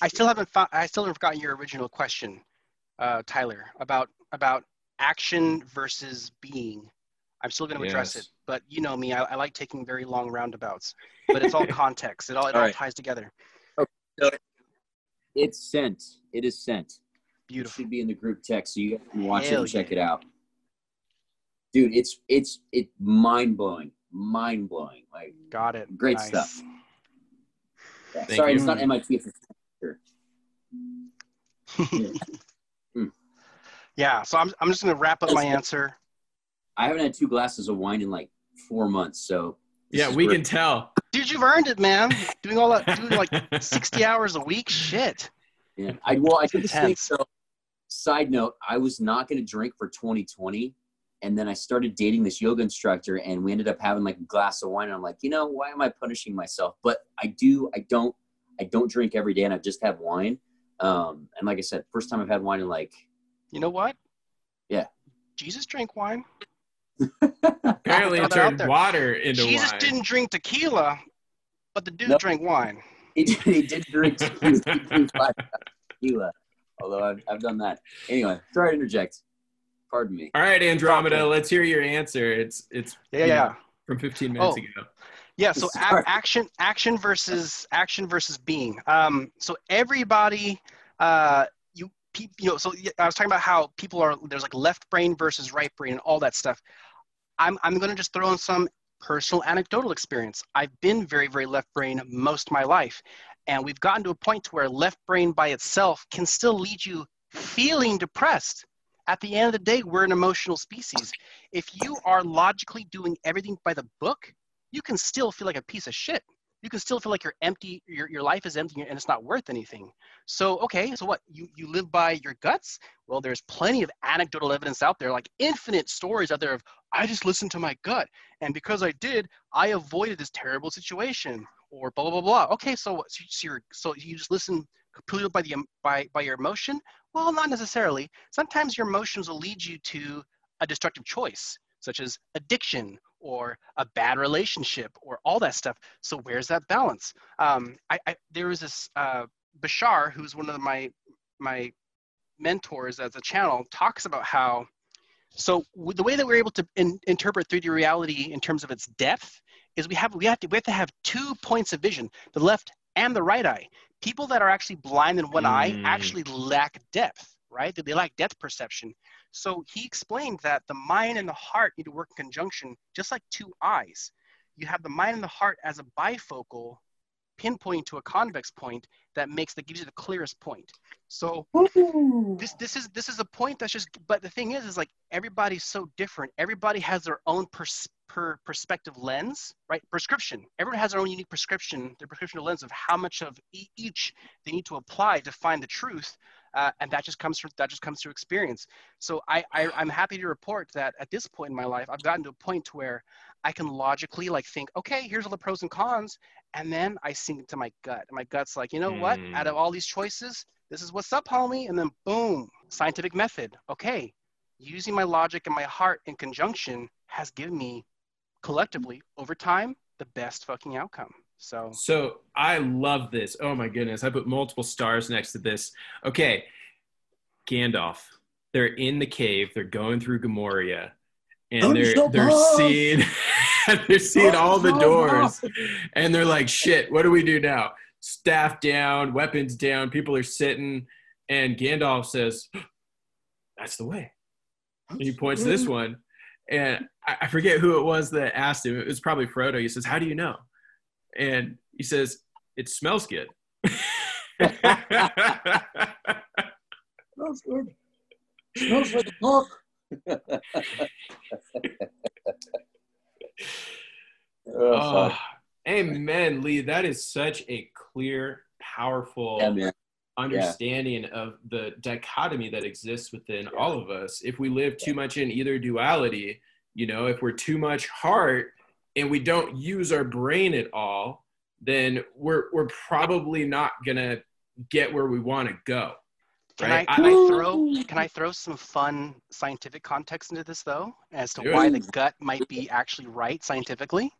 [SPEAKER 2] I still haven't found, I still haven't forgotten your original question uh, Tyler, about about action versus being. I'm still going to address yes. it, but you know me, I, I, like taking very long roundabouts. But it's all [LAUGHS] context. It all it all, all right. ties together.
[SPEAKER 3] Okay. So it's sent. It is sent.
[SPEAKER 2] Beautiful.
[SPEAKER 3] It should be in the group text, so you can watch Hell it and check it out. Dude, it's it's it's mind blowing, mind blowing. Like,
[SPEAKER 2] got it.
[SPEAKER 3] Great nice. stuff. Yeah, sorry, you. it's not MIT. It's
[SPEAKER 2] yeah. [LAUGHS] Hmm. Yeah, so I'm, I'm just going to wrap up my answer.
[SPEAKER 3] I haven't had two glasses of wine in like four months, so.
[SPEAKER 1] Yeah, we great. can tell.
[SPEAKER 2] Dude, you've earned it, man. Doing all that, [LAUGHS] doing like 60 hours a week, shit.
[SPEAKER 3] Yeah, I well, I did this thing. So, side note, I was not going to drink for 2020, and then I started dating this yoga instructor, and we ended up having like a glass of wine. And I'm like, you know, why am I punishing myself? But I do, I don't, I don't drink every day, and I just have wine. Um, and like I said, first time I've had wine in like
[SPEAKER 2] you know what?
[SPEAKER 3] Yeah.
[SPEAKER 2] Jesus drank wine. [LAUGHS]
[SPEAKER 1] Apparently, it
[SPEAKER 2] Throw that out
[SPEAKER 1] turned water into wine.
[SPEAKER 2] Jesus
[SPEAKER 1] wine.
[SPEAKER 2] didn't drink tequila, but the dude
[SPEAKER 4] Nope.
[SPEAKER 2] drank wine. [LAUGHS]
[SPEAKER 4] he did, he did drink [LAUGHS] tequila, although I've, I've done that. Anyway, sorry to interject. Pardon me.
[SPEAKER 1] All right, Andromeda, let's hear your answer. It's it's
[SPEAKER 2] Yeah, yeah.
[SPEAKER 1] know, from 15 minutes
[SPEAKER 2] Oh.
[SPEAKER 1] ago.
[SPEAKER 2] Yeah, so a- action, action versus action versus being. Um, so everybody, uh, you, pe- you know, so I was talking about how people are there's like left brain versus right brain and all that stuff. I'm I'm gonna just throw in some personal anecdotal experience. I've been very very left brain most of my life, and we've gotten to a point to where left brain by itself can still lead you feeling depressed. At the end of the day, we're an emotional species. If you are logically doing everything by the book, you can still feel like a piece of shit. You can still feel like you're empty, your, your life is empty and it's not worth anything. So, okay, so what? You, you live by your guts? Well, there's plenty of anecdotal evidence out there, like infinite stories out there of, I just listened to my gut. And because I did, I avoided this terrible situation or blah, blah, blah, blah. Okay, so, so, so, so you just listen completely by, the, by, by your emotion? Well, not necessarily. Sometimes your emotions will lead you to a destructive choice, such as addiction or a bad relationship or all that stuff. So where's that balance? Um, I, I there was this uh, Bashar, who's one of my my mentors as a channel, talks about how. So the way that we're able to in, interpret 3D reality in terms of its depth is we have we have to we have to have two points of vision, the left and the right eye. People that are actually blind in one eye
[SPEAKER 1] Mm.
[SPEAKER 2] actually lack depth, right? They lack depth perception. So he explained that the mind and the heart need to work in conjunction, just like two eyes. You have the mind and the heart as a bifocal, pinpointing to a convex point that makes that gives you the clearest point. So this this is this is a point that's just. But the thing is, is like everybody's so different. Everybody has their own pers- per perspective lens, right? Prescription. Everyone has their own unique prescription, their prescription lens of how much of e- each they need to apply to find the truth, uh, and that just comes from that just comes through experience. So I, I I'm happy to report that at this point in my life, I've gotten to a point where I can logically like think, okay, here's all the pros and cons, and then I sink into my gut. And my gut's like, you know what?
[SPEAKER 1] Mm.
[SPEAKER 2] Out of all these choices, this is what's up, homie. And then boom, scientific method. Okay, using my logic and my heart in conjunction has given me collectively over time the best fucking outcome. So
[SPEAKER 1] So I love this. Oh my goodness. I put multiple stars next to this. Okay. Gandalf. They're in the cave. They're going through Gamoria. And
[SPEAKER 4] Don't
[SPEAKER 1] they're they're
[SPEAKER 4] off.
[SPEAKER 1] seeing [LAUGHS] they're seeing
[SPEAKER 4] Don't
[SPEAKER 1] all the
[SPEAKER 4] show
[SPEAKER 1] doors. And they're like, shit, what do we do now? Staff down, weapons down, people are sitting, and Gandalf says, That's the way. And he points to this one. And I, I forget who it was that asked him. It was probably Frodo. He says, How do you know? And he says, It smells good. [LAUGHS]
[SPEAKER 4] Smells good. Smells like a book. oh,
[SPEAKER 1] oh, amen, Lee. That is such a clear, powerful
[SPEAKER 4] yeah, man.
[SPEAKER 1] understanding of the dichotomy that exists within all of us. If we live too much in either duality, you know, if we're too much heart and we don't use our brain at all, then we're we're probably not gonna get where we want to go.
[SPEAKER 2] Can
[SPEAKER 1] Right.
[SPEAKER 2] I can I throw can I throw some fun scientific context into this though, as to why the gut might be actually right scientifically?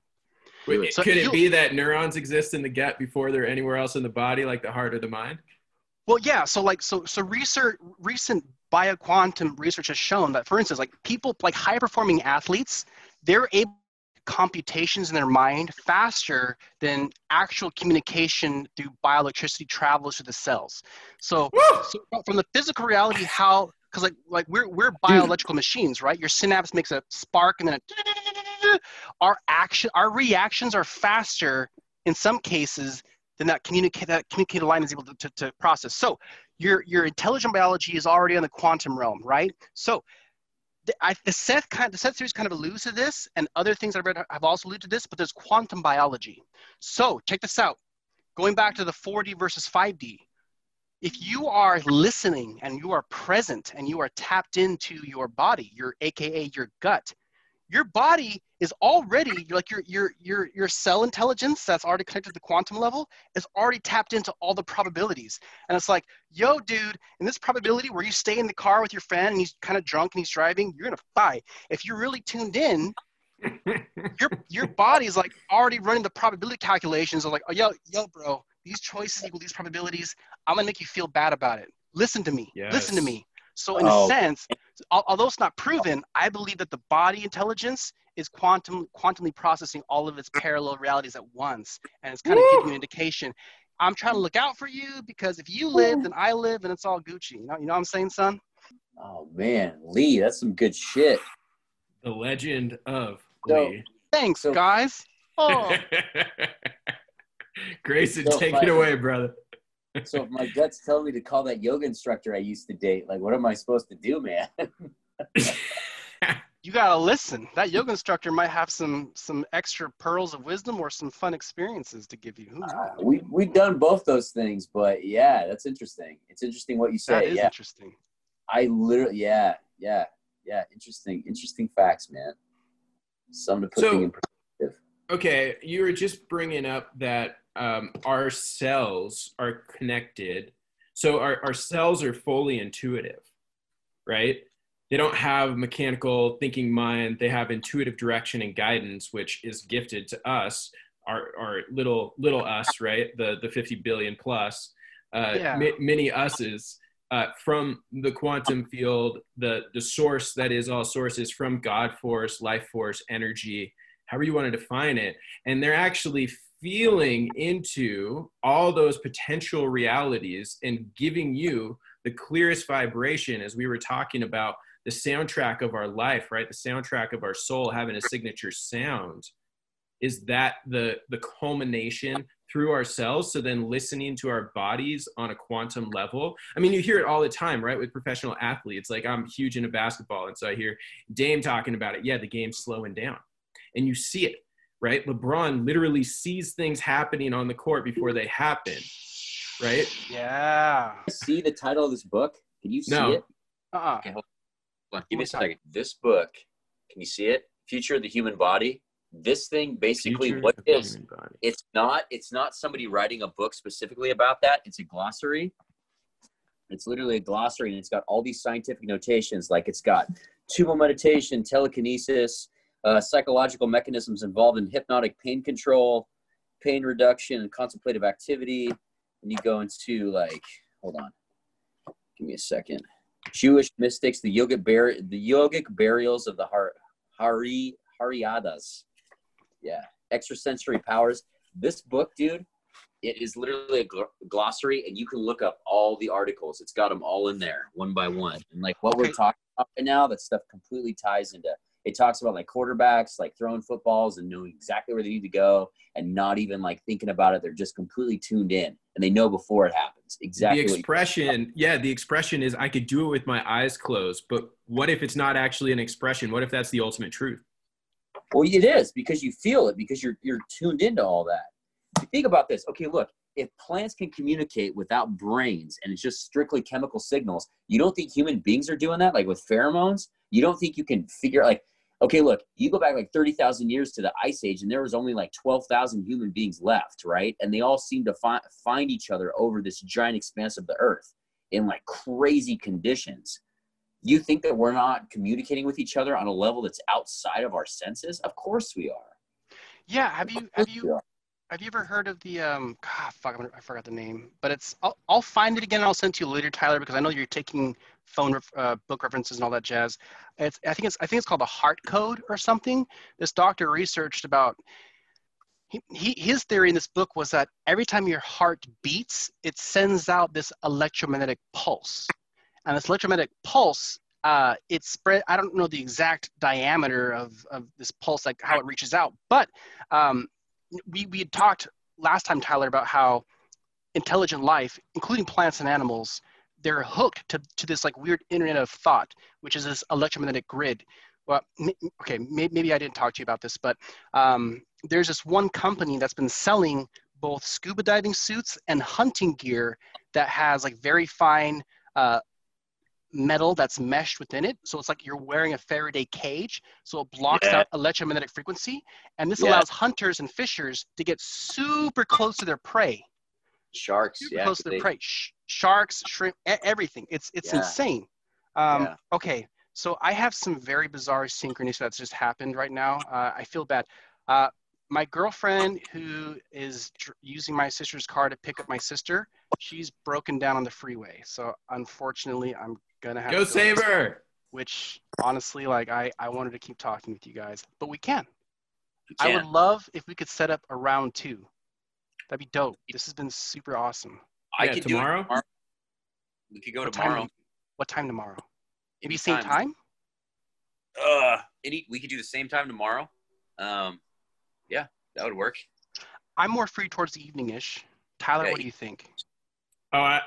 [SPEAKER 4] Do it.
[SPEAKER 2] So
[SPEAKER 1] Could it be that neurons exist in the gut before they're anywhere else in the body, like the heart or the mind?
[SPEAKER 2] Well, yeah. So like so so research recent bioquantum research has shown that, for instance, like people like high performing athletes, they're able computations in their mind faster than actual communication through bioelectricity travels through the cells. So so from the physical reality how because like like we're we're bioelectrical machines right? Your synapse makes a spark and then it, [LAUGHS] our action our reactions are faster in some cases than that communicate that communicated line is able to, to, to process. So your your intelligent biology is already in the quantum realm right? So the, I, the Seth kind the Seth series kind of alludes to this, and other things I've read have also alluded to this. But there's quantum biology. So check this out. Going back to the 4D versus 5D, if you are listening and you are present and you are tapped into your body, your AKA your gut, your body is already like your your your your cell intelligence that's already connected to the quantum level is already tapped into all the probabilities. And it's like yo dude in this probability where you stay in the car with your friend and he's kind of drunk and he's driving you're gonna die if you're really tuned in [LAUGHS] your your body's like already running the probability calculations of like oh yo yo bro these choices equal these probabilities. I'm gonna make you feel bad about it. Listen to me. Listen to me so in
[SPEAKER 3] Oh.
[SPEAKER 2] a sense although it's not proven, I believe that the body intelligence is quantum quantumly processing all of its parallel realities at once, and it's kind of giving you an indication. I'm trying to look out for you because if you live, then I live, and it's all Gucci. You know, you know what I'm saying, son?
[SPEAKER 3] Oh man, Lee, that's some good shit.
[SPEAKER 1] the legend of
[SPEAKER 3] So-
[SPEAKER 1] Lee.
[SPEAKER 2] Thanks,
[SPEAKER 3] So-
[SPEAKER 2] guys. [LAUGHS] Oh,
[SPEAKER 1] Grayson,
[SPEAKER 3] So
[SPEAKER 1] take
[SPEAKER 3] my-
[SPEAKER 1] it away, brother.
[SPEAKER 3] So if my gut's tell me to call that yoga instructor I used to date, like what am I supposed to do, man? [LAUGHS]
[SPEAKER 2] you gotta listen. That yoga instructor might have some some extra pearls of wisdom or some fun experiences to give you. Who knows?
[SPEAKER 3] Uh, we we've done both those things, but yeah, that's interesting. It's interesting what you say.
[SPEAKER 2] is
[SPEAKER 3] Yeah,
[SPEAKER 2] interesting.
[SPEAKER 3] I literally, yeah, yeah, yeah. Interesting, interesting facts, man. Something to put
[SPEAKER 1] So-
[SPEAKER 3] in perspective.
[SPEAKER 1] okay, you were just bringing up that um, our cells are connected. So our, our cells are fully intuitive, right? They don't have mechanical thinking mind. They have intuitive direction and guidance, which is gifted to us, our, our little little us, right? The the 50 billion plus, uh,
[SPEAKER 2] Yeah.
[SPEAKER 1] mi- many us's uh, from the quantum field, the the source that is all sources from God force, life force, energy, however you want to define it, and they're actually feeling into all those potential realities and giving you the clearest vibration as we were talking about the soundtrack of our life right? The soundtrack of our soul having a signature sound. Is that the the culmination through ourselves? So then listening to our bodies on a quantum level. I mean you hear it all the time right with professional athletes. Like i'm huge into basketball. And so i hear dame talking about it. Yeah the game's slowing down. And you see it right lebron literally sees things happening on the court before they happen right
[SPEAKER 2] Yeah.
[SPEAKER 3] See the title of this book? Can you see
[SPEAKER 1] No.
[SPEAKER 3] it?
[SPEAKER 2] Uh-uh.
[SPEAKER 3] Okay, hold on. Give me a second. This book, can you see it? Future of the Human Body. This thing basically
[SPEAKER 1] Future
[SPEAKER 3] what
[SPEAKER 1] of the
[SPEAKER 3] it is.
[SPEAKER 1] human body.
[SPEAKER 3] It's not. It's not somebody writing a book specifically about that. It's a glossary. It's literally a glossary, and it's got all these scientific notations. Like it's got tummo meditation, telekinesis, uh, psychological mechanisms involved in hypnotic pain control, pain reduction, and contemplative activity. And you go into like, hold on, give me a second. Jewish mystics, the yogic bar- the yogic burials of the Har- Hari Haridas. Yeah, extrasensory powers. This book, dude, it is literally a gl- glossary, and you can look up all the articles. It's got them all in there, one by one. And like what we're talking about right now, that stuff completely ties into. It talks about like quarterbacks, like throwing footballs and knowing exactly where they need to go, and not even like thinking about it. They're just completely tuned in, and they know before it happens exactly.
[SPEAKER 1] the expression yeah the expression is i could do it with my eyes closed but what if it's not actually an expression what if that's the ultimate truth
[SPEAKER 3] Well, it is because you feel it because you're you're tuned into all that. Think about this, okay, look, if plants can communicate without brains and it's just strictly chemical signals, you don't think human beings are doing that, like with pheromones? You don't think you can figure like, okay, look, you go back like thirty thousand years to the ice age, and there was only like twelve thousand human beings left, right? And they all seem to fi- find each other over this giant expanse of the earth in like crazy conditions you think that we're not communicating with each other on a level that's outside of our senses? Of course we are.
[SPEAKER 2] Yeah. Have you have you have you ever heard of the um God, fuck I'm- I forgot the name but it's I'll, I'll find it again and I'll send it to you later Tyler because I know you're taking phone uh, book references and all that jazz. It's I think it's I think it's called the heart code or something. This doctor researched about he, he, his theory in this book was that every time your heart beats it sends out this electromagnetic pulse. And this electromagnetic pulse uh, it spread i don't know the exact diameter of, of this pulse like how it reaches out but um, we, we had talked last time tyler about how intelligent life including plants and animals they're hooked to, to this like weird internet of thought which is this electromagnetic grid well okay may, maybe i didn't talk to you about this but um, there's this one company that's been selling both scuba diving suits and hunting gear that has like very fine uh, metal that's meshed within it. So it's like you're wearing a Faraday cage. So it blocks
[SPEAKER 3] Yeah.
[SPEAKER 2] out electromagnetic frequency. And this
[SPEAKER 3] Yeah.
[SPEAKER 2] allows hunters and fishers to get super close to their prey.
[SPEAKER 3] Sharks.
[SPEAKER 2] Super
[SPEAKER 3] Yeah.
[SPEAKER 2] close to
[SPEAKER 3] 'cause
[SPEAKER 2] their
[SPEAKER 3] they-
[SPEAKER 2] prey. Sh- sharks, shrimp, everything. It's it's
[SPEAKER 3] Yeah.
[SPEAKER 2] insane. Um,
[SPEAKER 3] Yeah.
[SPEAKER 2] Okay, so I have some very bizarre synchronicity that's just happened right now. Uh, I feel bad. Uh, my girlfriend, who is dr- using my sister's car to pick up my sister, she's broken down on the freeway. So unfortunately, I'm gonna have
[SPEAKER 1] Go
[SPEAKER 2] to go
[SPEAKER 1] save her.
[SPEAKER 2] Which honestly, like I, I wanted to keep talking with you guys, but we can.
[SPEAKER 3] You
[SPEAKER 2] I would love if we could set up a round two. That'd be dope. This has been super awesome.
[SPEAKER 3] I
[SPEAKER 1] Yeah,
[SPEAKER 3] could
[SPEAKER 1] tomorrow?
[SPEAKER 3] do it tomorrow. We could go
[SPEAKER 2] What
[SPEAKER 3] tomorrow.
[SPEAKER 2] time? What time tomorrow? Maybe same
[SPEAKER 3] Anytime.
[SPEAKER 2] time.
[SPEAKER 3] Uh, any we could do the same time tomorrow. Um, yeah, that would work.
[SPEAKER 2] I'm more free towards the evening-ish. Tyler,
[SPEAKER 3] Yeah,
[SPEAKER 2] what do you think?
[SPEAKER 1] Oh, I,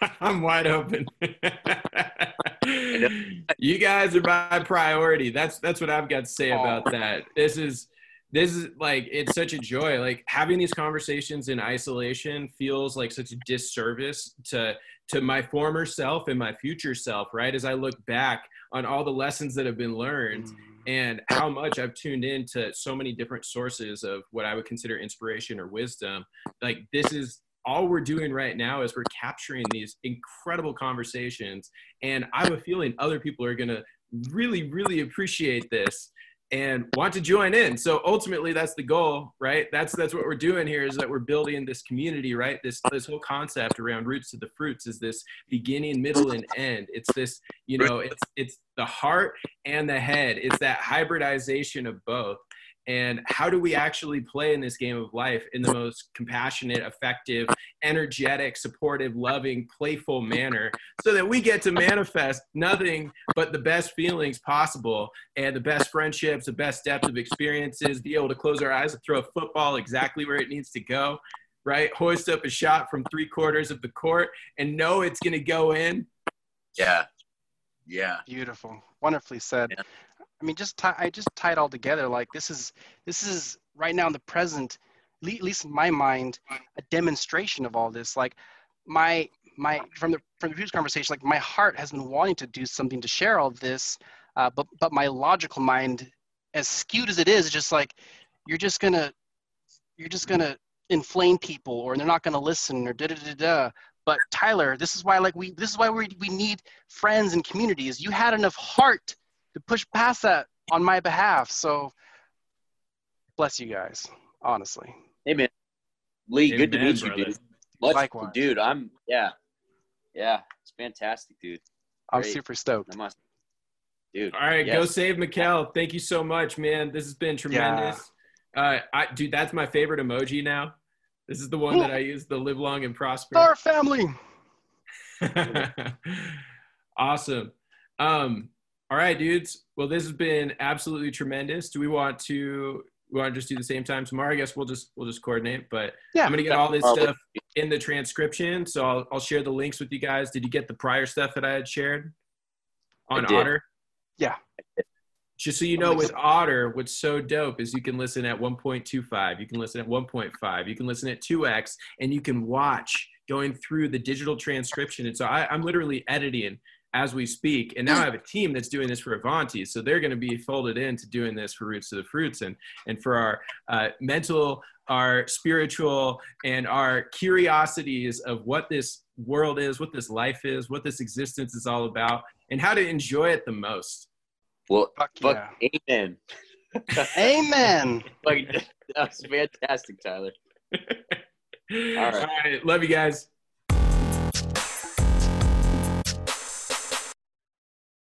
[SPEAKER 1] [LAUGHS] I'm wide open. [LAUGHS] you guys are my priority. That's that's what I've got to say about that. This is this is like it's such a joy. Like having these conversations in isolation feels like such a disservice to to my former self and my future self, right? As I look back on all the lessons that have been learned
[SPEAKER 2] Mm.
[SPEAKER 1] and how much I've tuned in to so many different sources of what I would consider inspiration or wisdom. Like this is all we're doing right now is we're capturing these incredible conversations and I have a feeling other people are going to really really appreciate this and want to join in. So ultimately that's the goal, right? That's that's what we're doing here is that we're building this community, right? This this whole concept around roots to the fruits is this beginning, middle and end. It's this, you know, it's it's the heart and the head. It's that hybridization of both. And how do we actually play in this game of life in the most compassionate, effective, energetic, supportive, loving, playful manner so that we get to manifest nothing but the best feelings possible and the best friendships, the best depth of experiences, be able to close our eyes and throw a football exactly where it needs to go, right? Hoist up a shot from three quarters of the court and know it's going to go in.
[SPEAKER 3] Yeah, yeah.
[SPEAKER 2] Beautiful, wonderfully said.
[SPEAKER 3] Yeah.
[SPEAKER 2] I mean, just tie, I just tie it all together. Like this is this is right now in the present, le- at least in my mind, a demonstration of all this. Like my my from the from the previous conversation, like my heart has been wanting to do something to share all this, uh, but but my logical mind, as skewed as it is, just like you're just gonna you're just gonna inflame people or they're not gonna listen or da da da da. But Tyler, this is why like we this is why we we need friends and communities. You had enough heart to push past that on my behalf. So bless you guys, honestly.
[SPEAKER 3] Hey man, Lee, good to
[SPEAKER 1] Amen,
[SPEAKER 3] meet you, dude. Much,
[SPEAKER 2] Likewise.
[SPEAKER 3] dude. I'm yeah, yeah. It's fantastic, dude.
[SPEAKER 2] I'm super stoked.
[SPEAKER 3] I must, dude.
[SPEAKER 1] All right, go save Mikkel. Thank you so much, man. This has been tremendous. Uh, I, dude, that's my favorite emoji now. This is the one that I use, the live long and prosper.
[SPEAKER 2] Our family. [LAUGHS]
[SPEAKER 1] awesome. Um, all right, dudes. Well, this has been absolutely tremendous. Do we want to we want to just do the same time tomorrow? I guess we'll just we'll just coordinate. But
[SPEAKER 2] Yeah.
[SPEAKER 1] I'm gonna get all this
[SPEAKER 3] Probably.
[SPEAKER 1] stuff in the transcription, so I'll I'll share the links with you guys. Did you get the prior stuff that I had shared on Otter?
[SPEAKER 2] Yeah.
[SPEAKER 1] Just so you know, with Otter, what's so dope is you can listen at 1.25, you can listen at 1.5, you can listen at 2x, and you can watch going through the digital transcription. And so I, I'm literally editing as we speak. And now I have a team that's doing this for Avanti. So they're going to be folded into doing this for Roots to the Fruits and, and for our uh, mental, our spiritual, and our curiosities of what this world is, what this life is, what this existence is all about, and how to enjoy it the most.
[SPEAKER 3] Well,
[SPEAKER 2] Fuck
[SPEAKER 3] fuck,
[SPEAKER 2] yeah.
[SPEAKER 3] amen. [LAUGHS] [LAUGHS]
[SPEAKER 2] Amen.
[SPEAKER 3] Fucking- that was fantastic, Tyler. [LAUGHS]
[SPEAKER 1] All
[SPEAKER 3] right.
[SPEAKER 1] right. Love you guys.